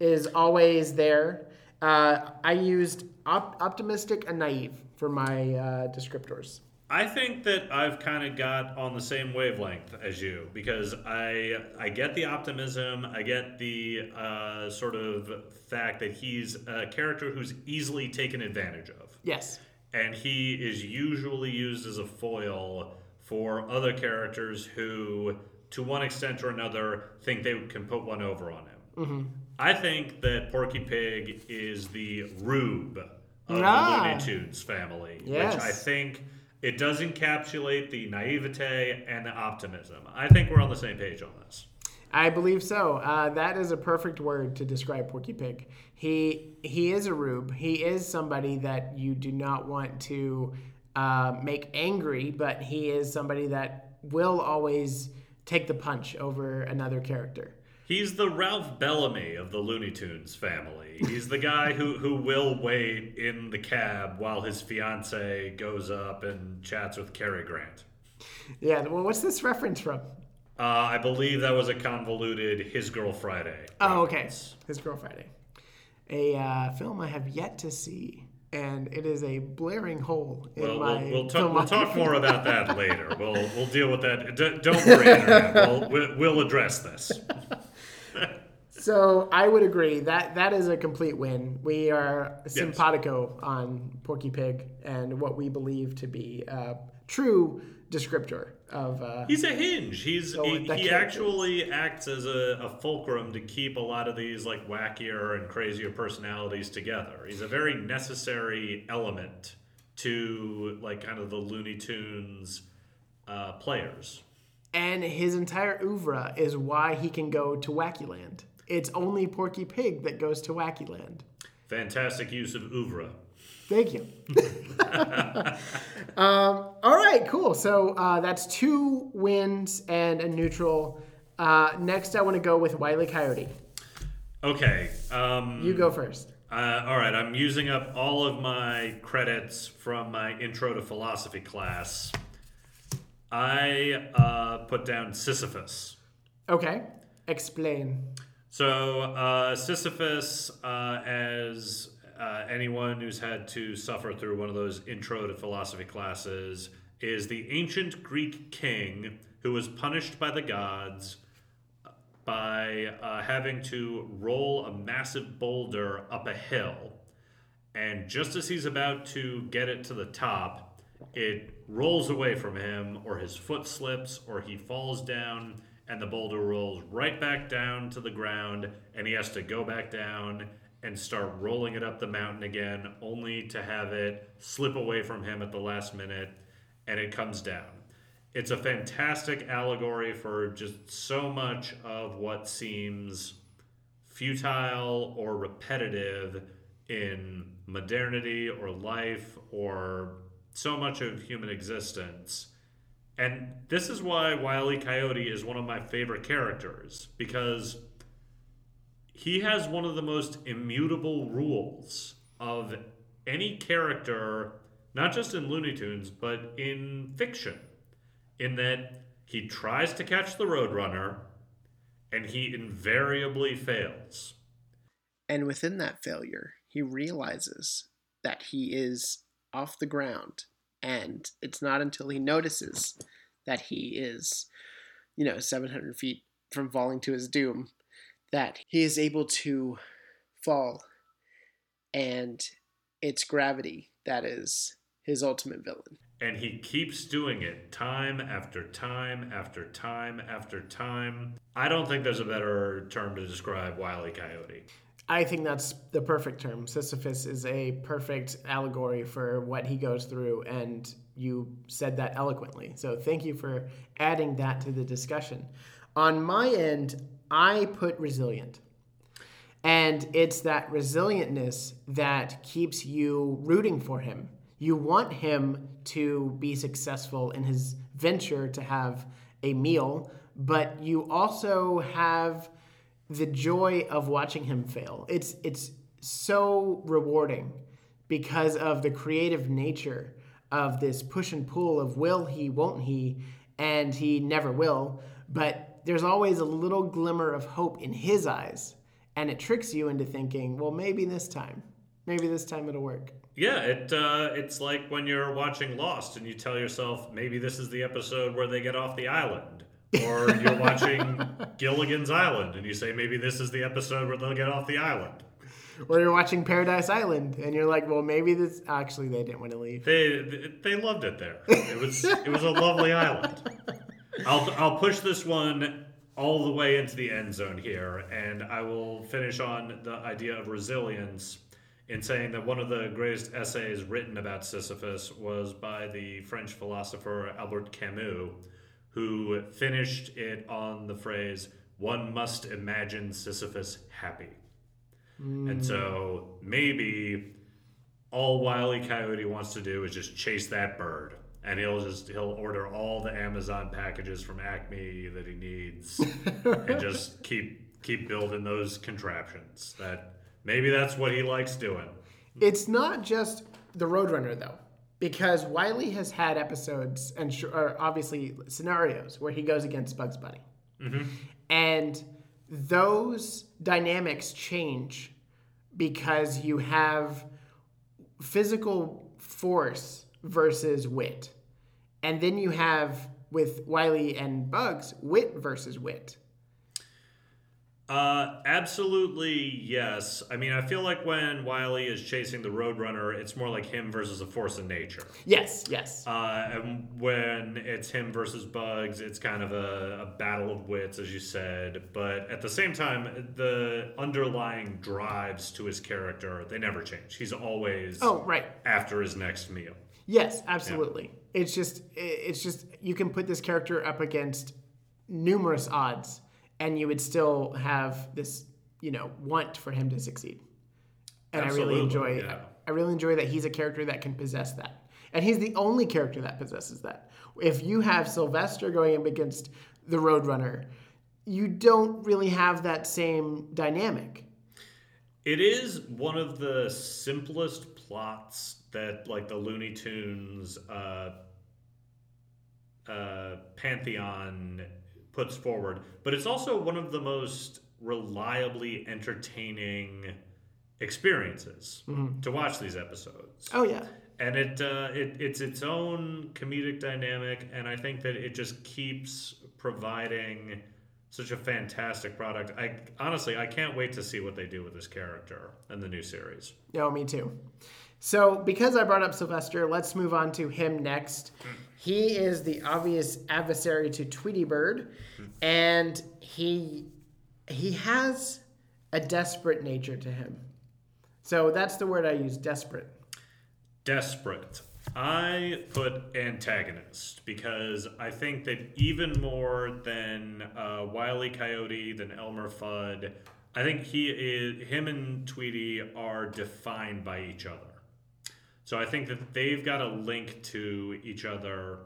is always there. Uh, I used op- optimistic and naive for my uh, descriptors. I think that I've kind of got on the same wavelength as you because I I get the optimism, I get the uh, sort of fact that he's a character who's easily taken advantage of, Yes. and he is usually used as a foil for other characters who, to one extent or another, think they can put one over on him. I think that Porky Pig is the rube of Ah. the Looney Tunes family, Yes. which I think it does encapsulate the naivete and the optimism. I think we're on the same page on this. I believe so. Uh, that is a perfect word to describe Porky Pig. He he is a rube. He is somebody that you do not want to uh, make angry, but he is somebody that will always take the punch over another character. He's the Ralph Bellamy of the Looney Tunes family. He's the guy who, who will wait in the cab while his fiance goes up and chats with Cary Grant. Yeah. Well, what's this reference from? Uh, I believe that was a convoluted His Girl Friday. Oh, okay. His Girl Friday, a uh, film I have yet to see, and it is a blaring hole in Well, my we'll, we'll, talk, we'll talk more about that later. We'll, we'll deal with that. D- don't worry, Internet. We'll, we'll address this. So I would agree that that is a complete win. We are simpatico on Porky Pig and what we believe to be a true descriptor of. Uh, He's a hinge. He's So he, he actually acts as a, a fulcrum to keep a lot of these like wackier and crazier personalities together. He's a very necessary element to like kind of the Looney Tunes uh, players. and his entire oeuvre is why he can go to Wackyland. It's only Porky Pig that goes to Wackyland. Fantastic use of oeuvre. Thank you. um, all right, cool. So uh, that's two wins and a neutral. Uh, next, I want to go with Wiley Coyote. Okay. Um, You go first. Uh, all right, I'm using up all of my credits from my intro to philosophy class. I uh, put down Sisyphus. Okay, explain. So, uh, Sisyphus, uh, as uh, anyone who's had to suffer through one of those intro to philosophy classes, is the ancient Greek king who was punished by the gods by uh, having to roll a massive boulder up a hill. And just as he's about to get it to the top, it rolls away from him, or his foot slips, or he falls down, and the boulder rolls right back down to the ground, and he has to go back down and start rolling it up the mountain again, only to have it slip away from him at the last minute, and it comes down. It's a fantastic allegory for just so much of what seems futile or repetitive in modernity or life or so much of human existence. And this is why Wile E. Coyote is one of my favorite characters because he has one of the most immutable rules of any character, not just in Looney Tunes, but in fiction, in that he tries to catch the Roadrunner and he invariably fails. And within that failure, he realizes that he is off the ground. And it's not until he notices that he is, you know, 700 feet from falling to his doom that he is able to fall. And it's gravity that is his ultimate villain. And he keeps doing it time after time after time after time. I don't think there's a better term to describe Wile E. Coyote. I think that's the perfect term. Sisyphus is a perfect allegory for what he goes through, and you said that eloquently. So thank you for adding that to the discussion. On my end, I put resilient. And it's that resilientness that keeps you rooting for him. You want him to be successful in his venture to have a meal, but you also have the joy of watching him fail. It's it's so rewarding because of the creative nature of this push and pull of will he, won't he, and he never will. But there's always a little glimmer of hope in his eyes, and it tricks you into thinking, well, maybe this time, maybe this time it'll work. Yeah, it uh, it's like when you're watching Lost and you tell yourself maybe this is the episode where they get off the island. Or you're watching Gilligan's Island and you say maybe this is the episode where they'll get off the island. Or you're watching Paradise Island, and you're like, well, maybe this. Actually, they didn't want to leave. They they loved it there. It was it was a lovely island. I'll I'll push this one all the way into the end zone here, and I will finish on the idea of resilience in saying that one of the greatest essays written about Sisyphus was by the French philosopher Albert Camus, who finished it on the phrase, one must imagine Sisyphus happy. And so maybe all Wile E. Coyote wants to do is just chase that bird. And he'll just he'll order all the Amazon packages from Acme that he needs and just keep keep building those contraptions. That maybe that's what he likes doing. It's not just the Roadrunner though, because Wiley has had episodes and sh- or obviously scenarios where he goes against Bugs Bunny, mm-hmm. and those dynamics change because you have physical force versus wit, and then you have with Wiley and Bugs wit versus wit. Uh, absolutely yes. I mean, I feel like when Wiley is chasing the Roadrunner, it's more like him versus a force of nature. Yes, yes. Uh, and when it's him versus Bugs, it's kind of a, a battle of wits, as you said. But at the same time, the underlying drives to his character, they never change. He's always Oh, right. after his next meal. Yes, absolutely. It's just it's just you can put this character up against numerous odds and you would still have this, you know, want for him to succeed. And I really enjoy yeah. I really enjoy that he's a character that can possess that. And he's the only character that possesses that. If you have Sylvester going up against the Roadrunner, you don't really have that same dynamic. It is one of the simplest plots that, like, the Looney Tunes uh, uh, pantheon puts forward, but it's also one of the most reliably entertaining experiences to watch these episodes. Oh yeah. and it, uh, it it's its own comedic dynamic, and I think that it just keeps providing such a fantastic product. I honestly I can't wait to see what they do with this character in the new series. No, me too. So, because I brought up Sylvester, let's move on to him next. He is the obvious adversary to Tweety Bird, and he he has a desperate nature to him. So that's the word I use, desperate. Desperate. I put antagonist because I think that even more than uh, Wiley Coyote, than Elmer Fudd, I think he is him and Tweety are defined by each other. So I think that they've got a link to each other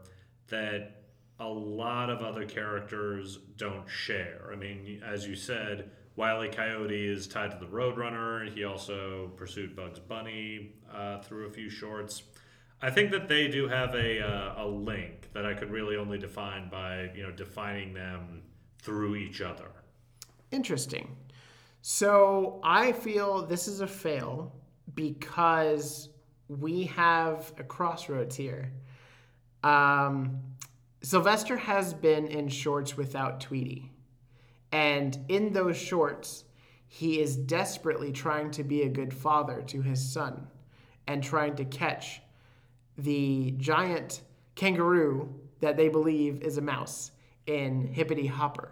that a lot of other characters don't share. I mean, as you said, Wiley Coyote is tied to the Roadrunner. He also pursued Bugs Bunny uh, through a few shorts. I think that they do have a, uh, a link that I could really only define by you know defining them through each other. Interesting. So I feel this is a fail because we have a crossroads here. Um, Sylvester has been in shorts without Tweety. And in those shorts, he is desperately trying to be a good father to his son and trying to catch the giant kangaroo that they believe is a mouse in Hippity Hopper.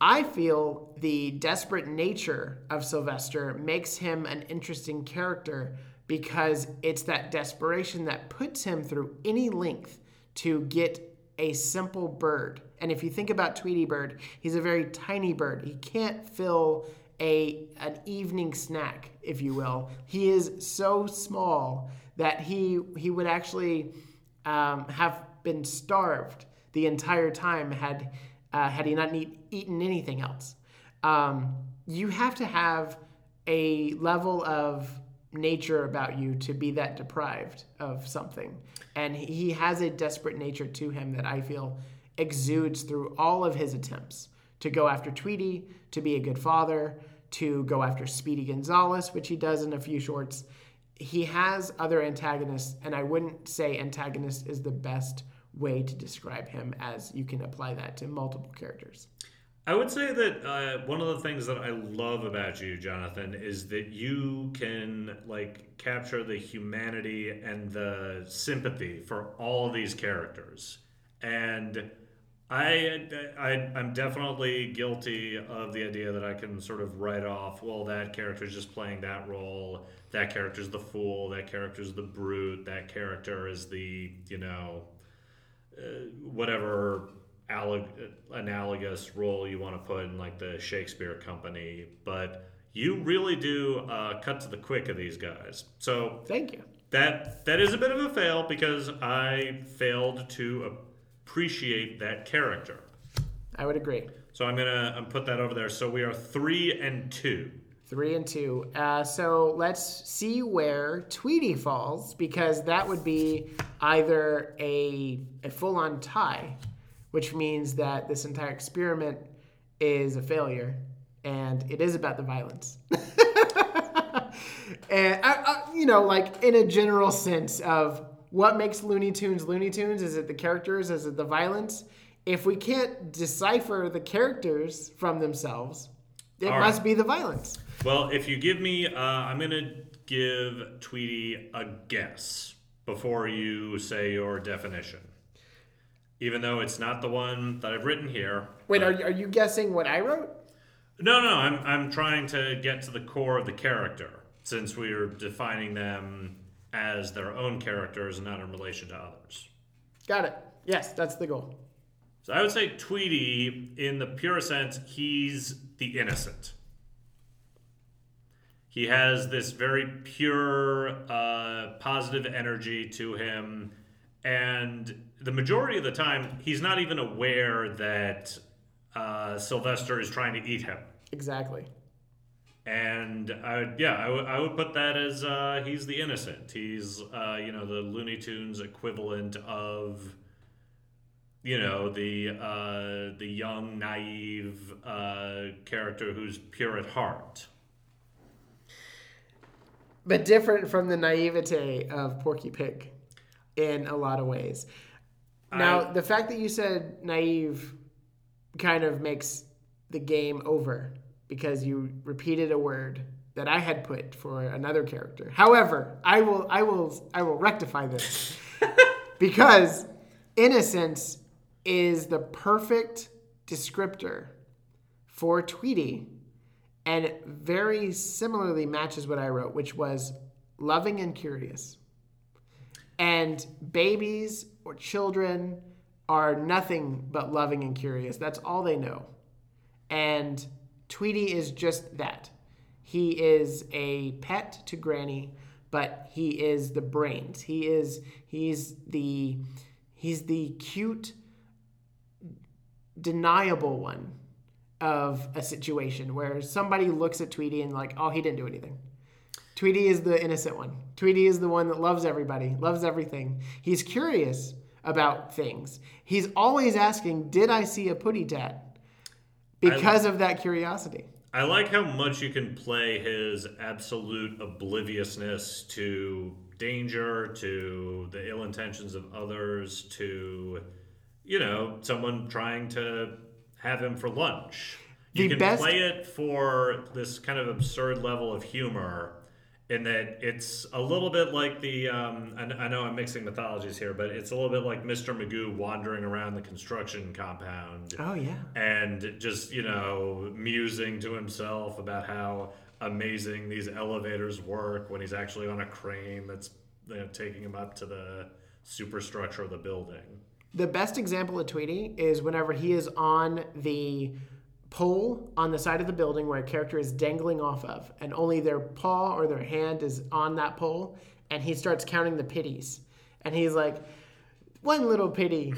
I feel the desperate nature of Sylvester makes him an interesting character because it's that desperation that puts him through any length to get a simple bird. And if you think about Tweety Bird, he's a very tiny bird. He can't fill a an evening snack, if you will. He is so small that he he would actually um, have been starved the entire time had uh, had he not need, eaten anything else. Um, you have to have a level of nature about you to be that deprived of something. And he- has a desperate nature to him that I feel exudes through all of his attempts to go after Tweety, to be a good father, to go after Speedy Gonzalez, which he does in a few shorts. He has other antagonists, and I wouldn't say antagonist is the best way to describe him, as you can apply that to multiple characters. I would say that uh, one of the things that I love about you, Jonathan, is that you can like capture the humanity and the sympathy for all these characters, and I, I I'm definitely guilty of the idea that I can sort of write off. Well, that character's just playing that role. That character's the fool. That character's the brute. That character is the you know whatever alleg- analogous role you want to put in like the Shakespeare company, but you really do uh, cut to the quick of these guys. So Thank you. that that is a bit of a fail because I failed to appreciate that character. I would agree. So I'm gonna I'm put that over there. So we are three and two. Three and two. Uh, so let's see where Tweety falls because that would be either a, a full on tie, which means that this entire experiment is a failure and it is about the violence. and, I, I, you know, like in a general sense of what makes Looney Tunes Looney Tunes? Is it the characters? Is it the violence? If we can't decipher the characters from themselves, it All right. must be the violence. Well, if you give me, uh, I'm gonna give Tweety a guess before you say your definition. Even though it's not the one that I've written here. Wait, are you, are you guessing what I wrote? No, no, I'm I'm trying to get to the core of the character since we're defining them as their own characters and not in relation to others. Got it. Yes, that's the goal. So I would say Tweety, in the pure sense, he's the innocent. He has this very pure, uh, positive energy to him, and the majority of the time, he's not even aware that uh, Sylvester is trying to eat him. Exactly. And I would, yeah, I would, would put that as uh, he's the innocent. He's, uh, you know, the Looney Tunes equivalent of, you know, the uh, the young, naive uh, character who's pure at heart. But different from the naivete of Porky Pig in a lot of ways. Now, I- the fact that you said naive kind of makes the game over because you repeated a word that I had put for another character. However, I will I will I will rectify this. because innocence is the perfect descriptor for Tweety and very similarly matches what I wrote, which was loving and curious. And babies or children are nothing but loving and curious. That's all they know. And Tweety is just that. He is a pet to Granny, but he is the brains. He is he's the he's the cute deniable one of a situation where somebody looks at Tweety and like, oh, he didn't do anything. Tweety is the innocent one. Tweety is the one that loves everybody, loves everything. He's curious about things. He's always asking, did I see a putty tat? Because of that curiosity. I like how much you can play his absolute obliviousness to danger, to the ill intentions of others, to, you know, someone trying to have him for lunch. You The can best- play it for this kind of absurd level of humor in that it's a little bit like the um, I, I know I'm mixing mythologies here, but it's a little bit like Mr. Magoo wandering around the construction compound Oh, yeah. and just you know musing to himself about how amazing these elevators work when he's actually on a crane that's you know, taking him up to the superstructure of the building. The best example of Tweety is whenever he is on the pole on the side of the building where a character is dangling off of, and only their paw or their hand is on that pole, and he starts counting the pities. And he's like, one little pity,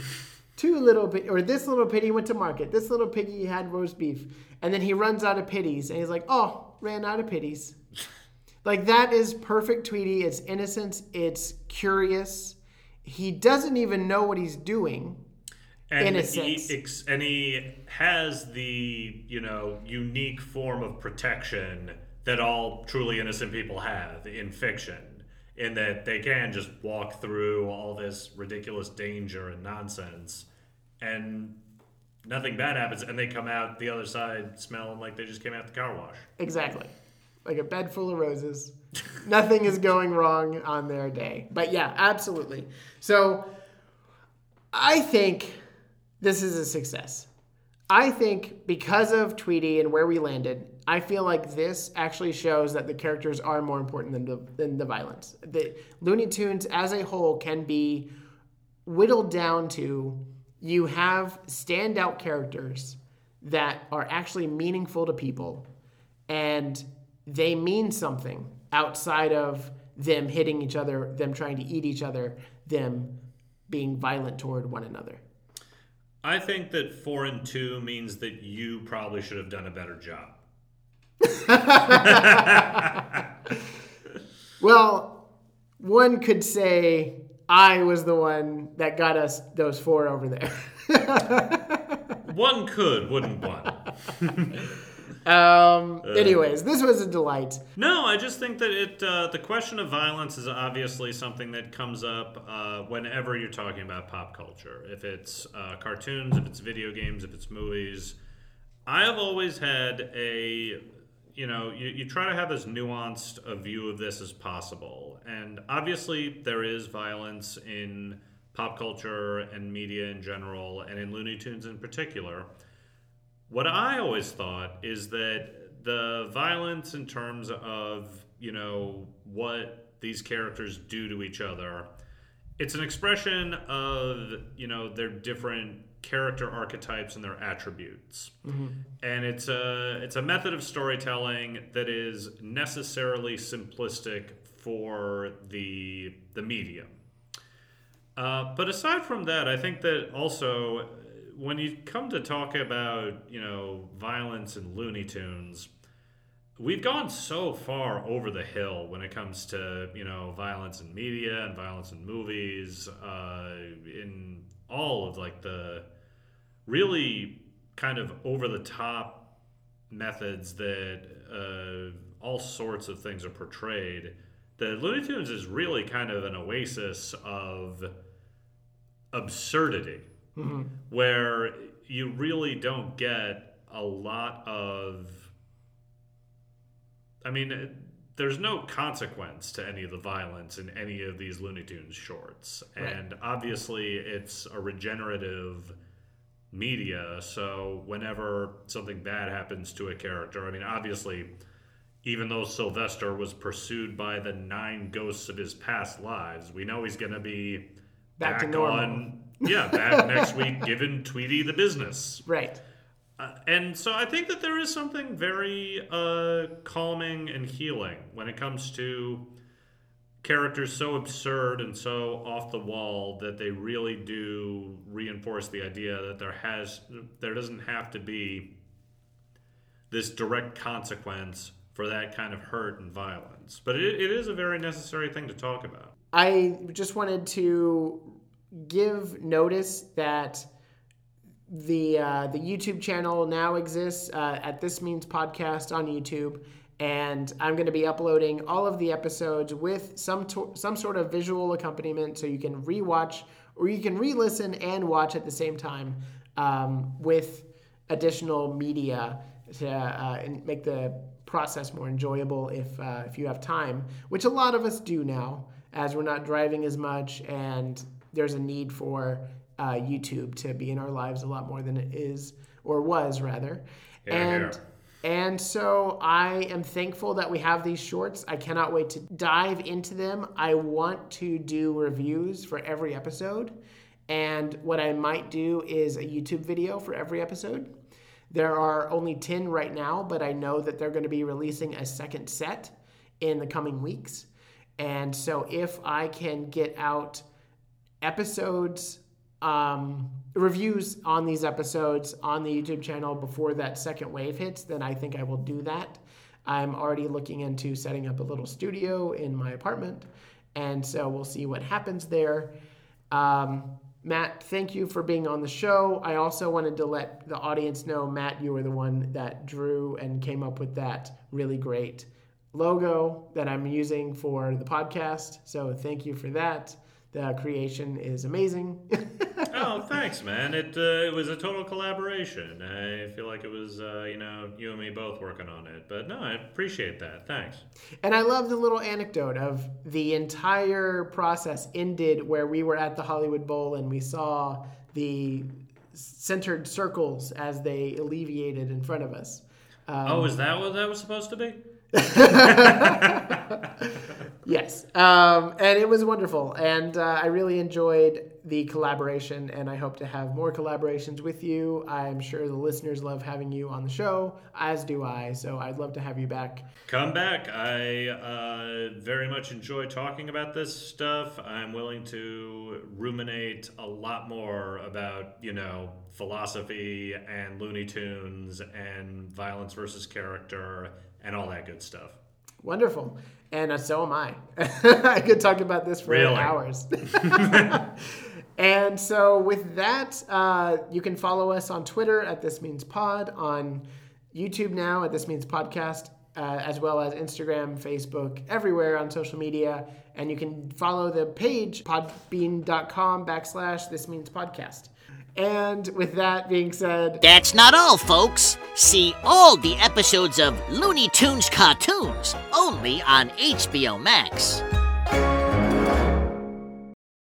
two little pit, or this little pitty went to market, this little piggy had roast beef. and then he runs out of pities, and he's like, "Oh, ran out of pities." like that is perfect Tweety. It's innocence. It's curious. He doesn't even know what he's doing. And he ex- and he has the you know unique form of protection that all truly innocent people have in fiction in that they can just walk through all this ridiculous danger and nonsense and nothing bad happens and they come out the other side smelling like they just came out the car wash Exactly. Like a bed full of roses. Nothing is going wrong on their day. But yeah, absolutely. So I think this is a success. I think because of Tweety and where we landed, I feel like this actually shows that the characters are more important than the, than the violence. The Looney Tunes as a whole can be whittled down to you have standout characters that are actually meaningful to people and they mean something outside of them hitting each other, them trying to eat each other, them being violent toward one another. I think that four and two means that you probably should have done a better job Well, one could say I was the one that got us those four over there. one could wouldn't one um, anyways, this was a delight. No, I just think that it uh, the question of violence is obviously something that comes up uh, whenever you're talking about pop culture. If it's uh, cartoons, if it's video games, if it's movies. I have always had a, you know, you, you try to have as nuanced a view of this as possible. And obviously, there is violence in pop culture and media in general, and in Looney Tunes in particular. What I always thought is that the violence in terms of, you know, what these characters do to each other, it's an expression of, you know, their different character archetypes and their attributes. And it's a it's a method of storytelling that is necessarily simplistic for the the medium. Uh, but aside from that, I think that also when you come to talk about you know violence and Looney Tunes, we've gone so far over the hill when it comes to you know violence in media and violence in movies, uh, in all of like the really kind of over the top methods that uh, all sorts of things are portrayed. The Looney Tunes is really kind of an oasis of absurdity Mm-hmm. where you really don't get a lot of i mean it- there's no consequence to any of the violence in any of these looney tunes shorts. And obviously it's a regenerative media so whenever something bad happens to a character i mean obviously even though Sylvester was pursued by the nine ghosts of his past lives, we know he's going to be Back to normal. on yeah back next week giving Tweety the business. Right. Uh, and so I think that there is something very uh, calming and healing when it comes to characters so absurd and so off the wall that they really do reinforce the idea that there has there doesn't have to be this direct consequence for that kind of hurt and violence. But it, it is a very necessary thing to talk about. I just wanted to give notice that the uh, the YouTube channel now exists uh, at This Means Podcast on YouTube, and I'm going to be uploading all of the episodes with some to- some sort of visual accompaniment, so you can rewatch or you can re-listen and watch at the same time um, with additional media to uh, and make the process more enjoyable if uh, if you have time, which a lot of us do now, as we're not driving as much and there's a need for uh, YouTube to be in our lives a lot more than it is or was rather. Hear, and hear. and so I am thankful that we have these shorts. I cannot wait to dive into them. I want to do reviews for every episode. And what I might do is a YouTube video for every episode. There are only 10 right now, but I know that they're going to be releasing a second set in the coming weeks. And so if I can get out episodes um, reviews on these episodes on the YouTube channel before that second wave hits, then I think I will do that. I'm already looking into setting up a little studio in my apartment, and so we'll see what happens there. Um, Matt, thank you for being on the show. I also wanted to let the audience know, Matt, you were the one that drew and came up with that really great logo that I'm using for the podcast. So thank you for that. The creation is amazing. oh, thanks, man. It uh, it was a total collaboration. I feel like it was uh, you know you and me both working on it. But no, I appreciate that. Thanks. And I love the little anecdote of the entire process ended where we were at the Hollywood Bowl and we saw the centered circles as they alleviated in front of us. Um, oh, is that what that was supposed to be? yes, um, and it was wonderful, and uh, I really enjoyed the collaboration, and I hope to have more collaborations with you. I'm sure the listeners love having you on the show, as do I. So I'd love to have you back. Come back. I uh, very much enjoy talking about this stuff. I'm willing to ruminate a lot more about you know philosophy and Looney Tunes and violence versus character and all that good stuff. Wonderful. And uh, so am I. I could talk about this for Really? hours. and so, with that, uh, you can follow us on Twitter at This Means Pod, on YouTube now at This Means Podcast, uh, as well as Instagram, Facebook, everywhere on social media. And you can follow the page, podbean.com backslash This Means Podcast. And with that being said, That's not all, folks. See all the episodes of Looney Tunes cartoons only on HBO Max.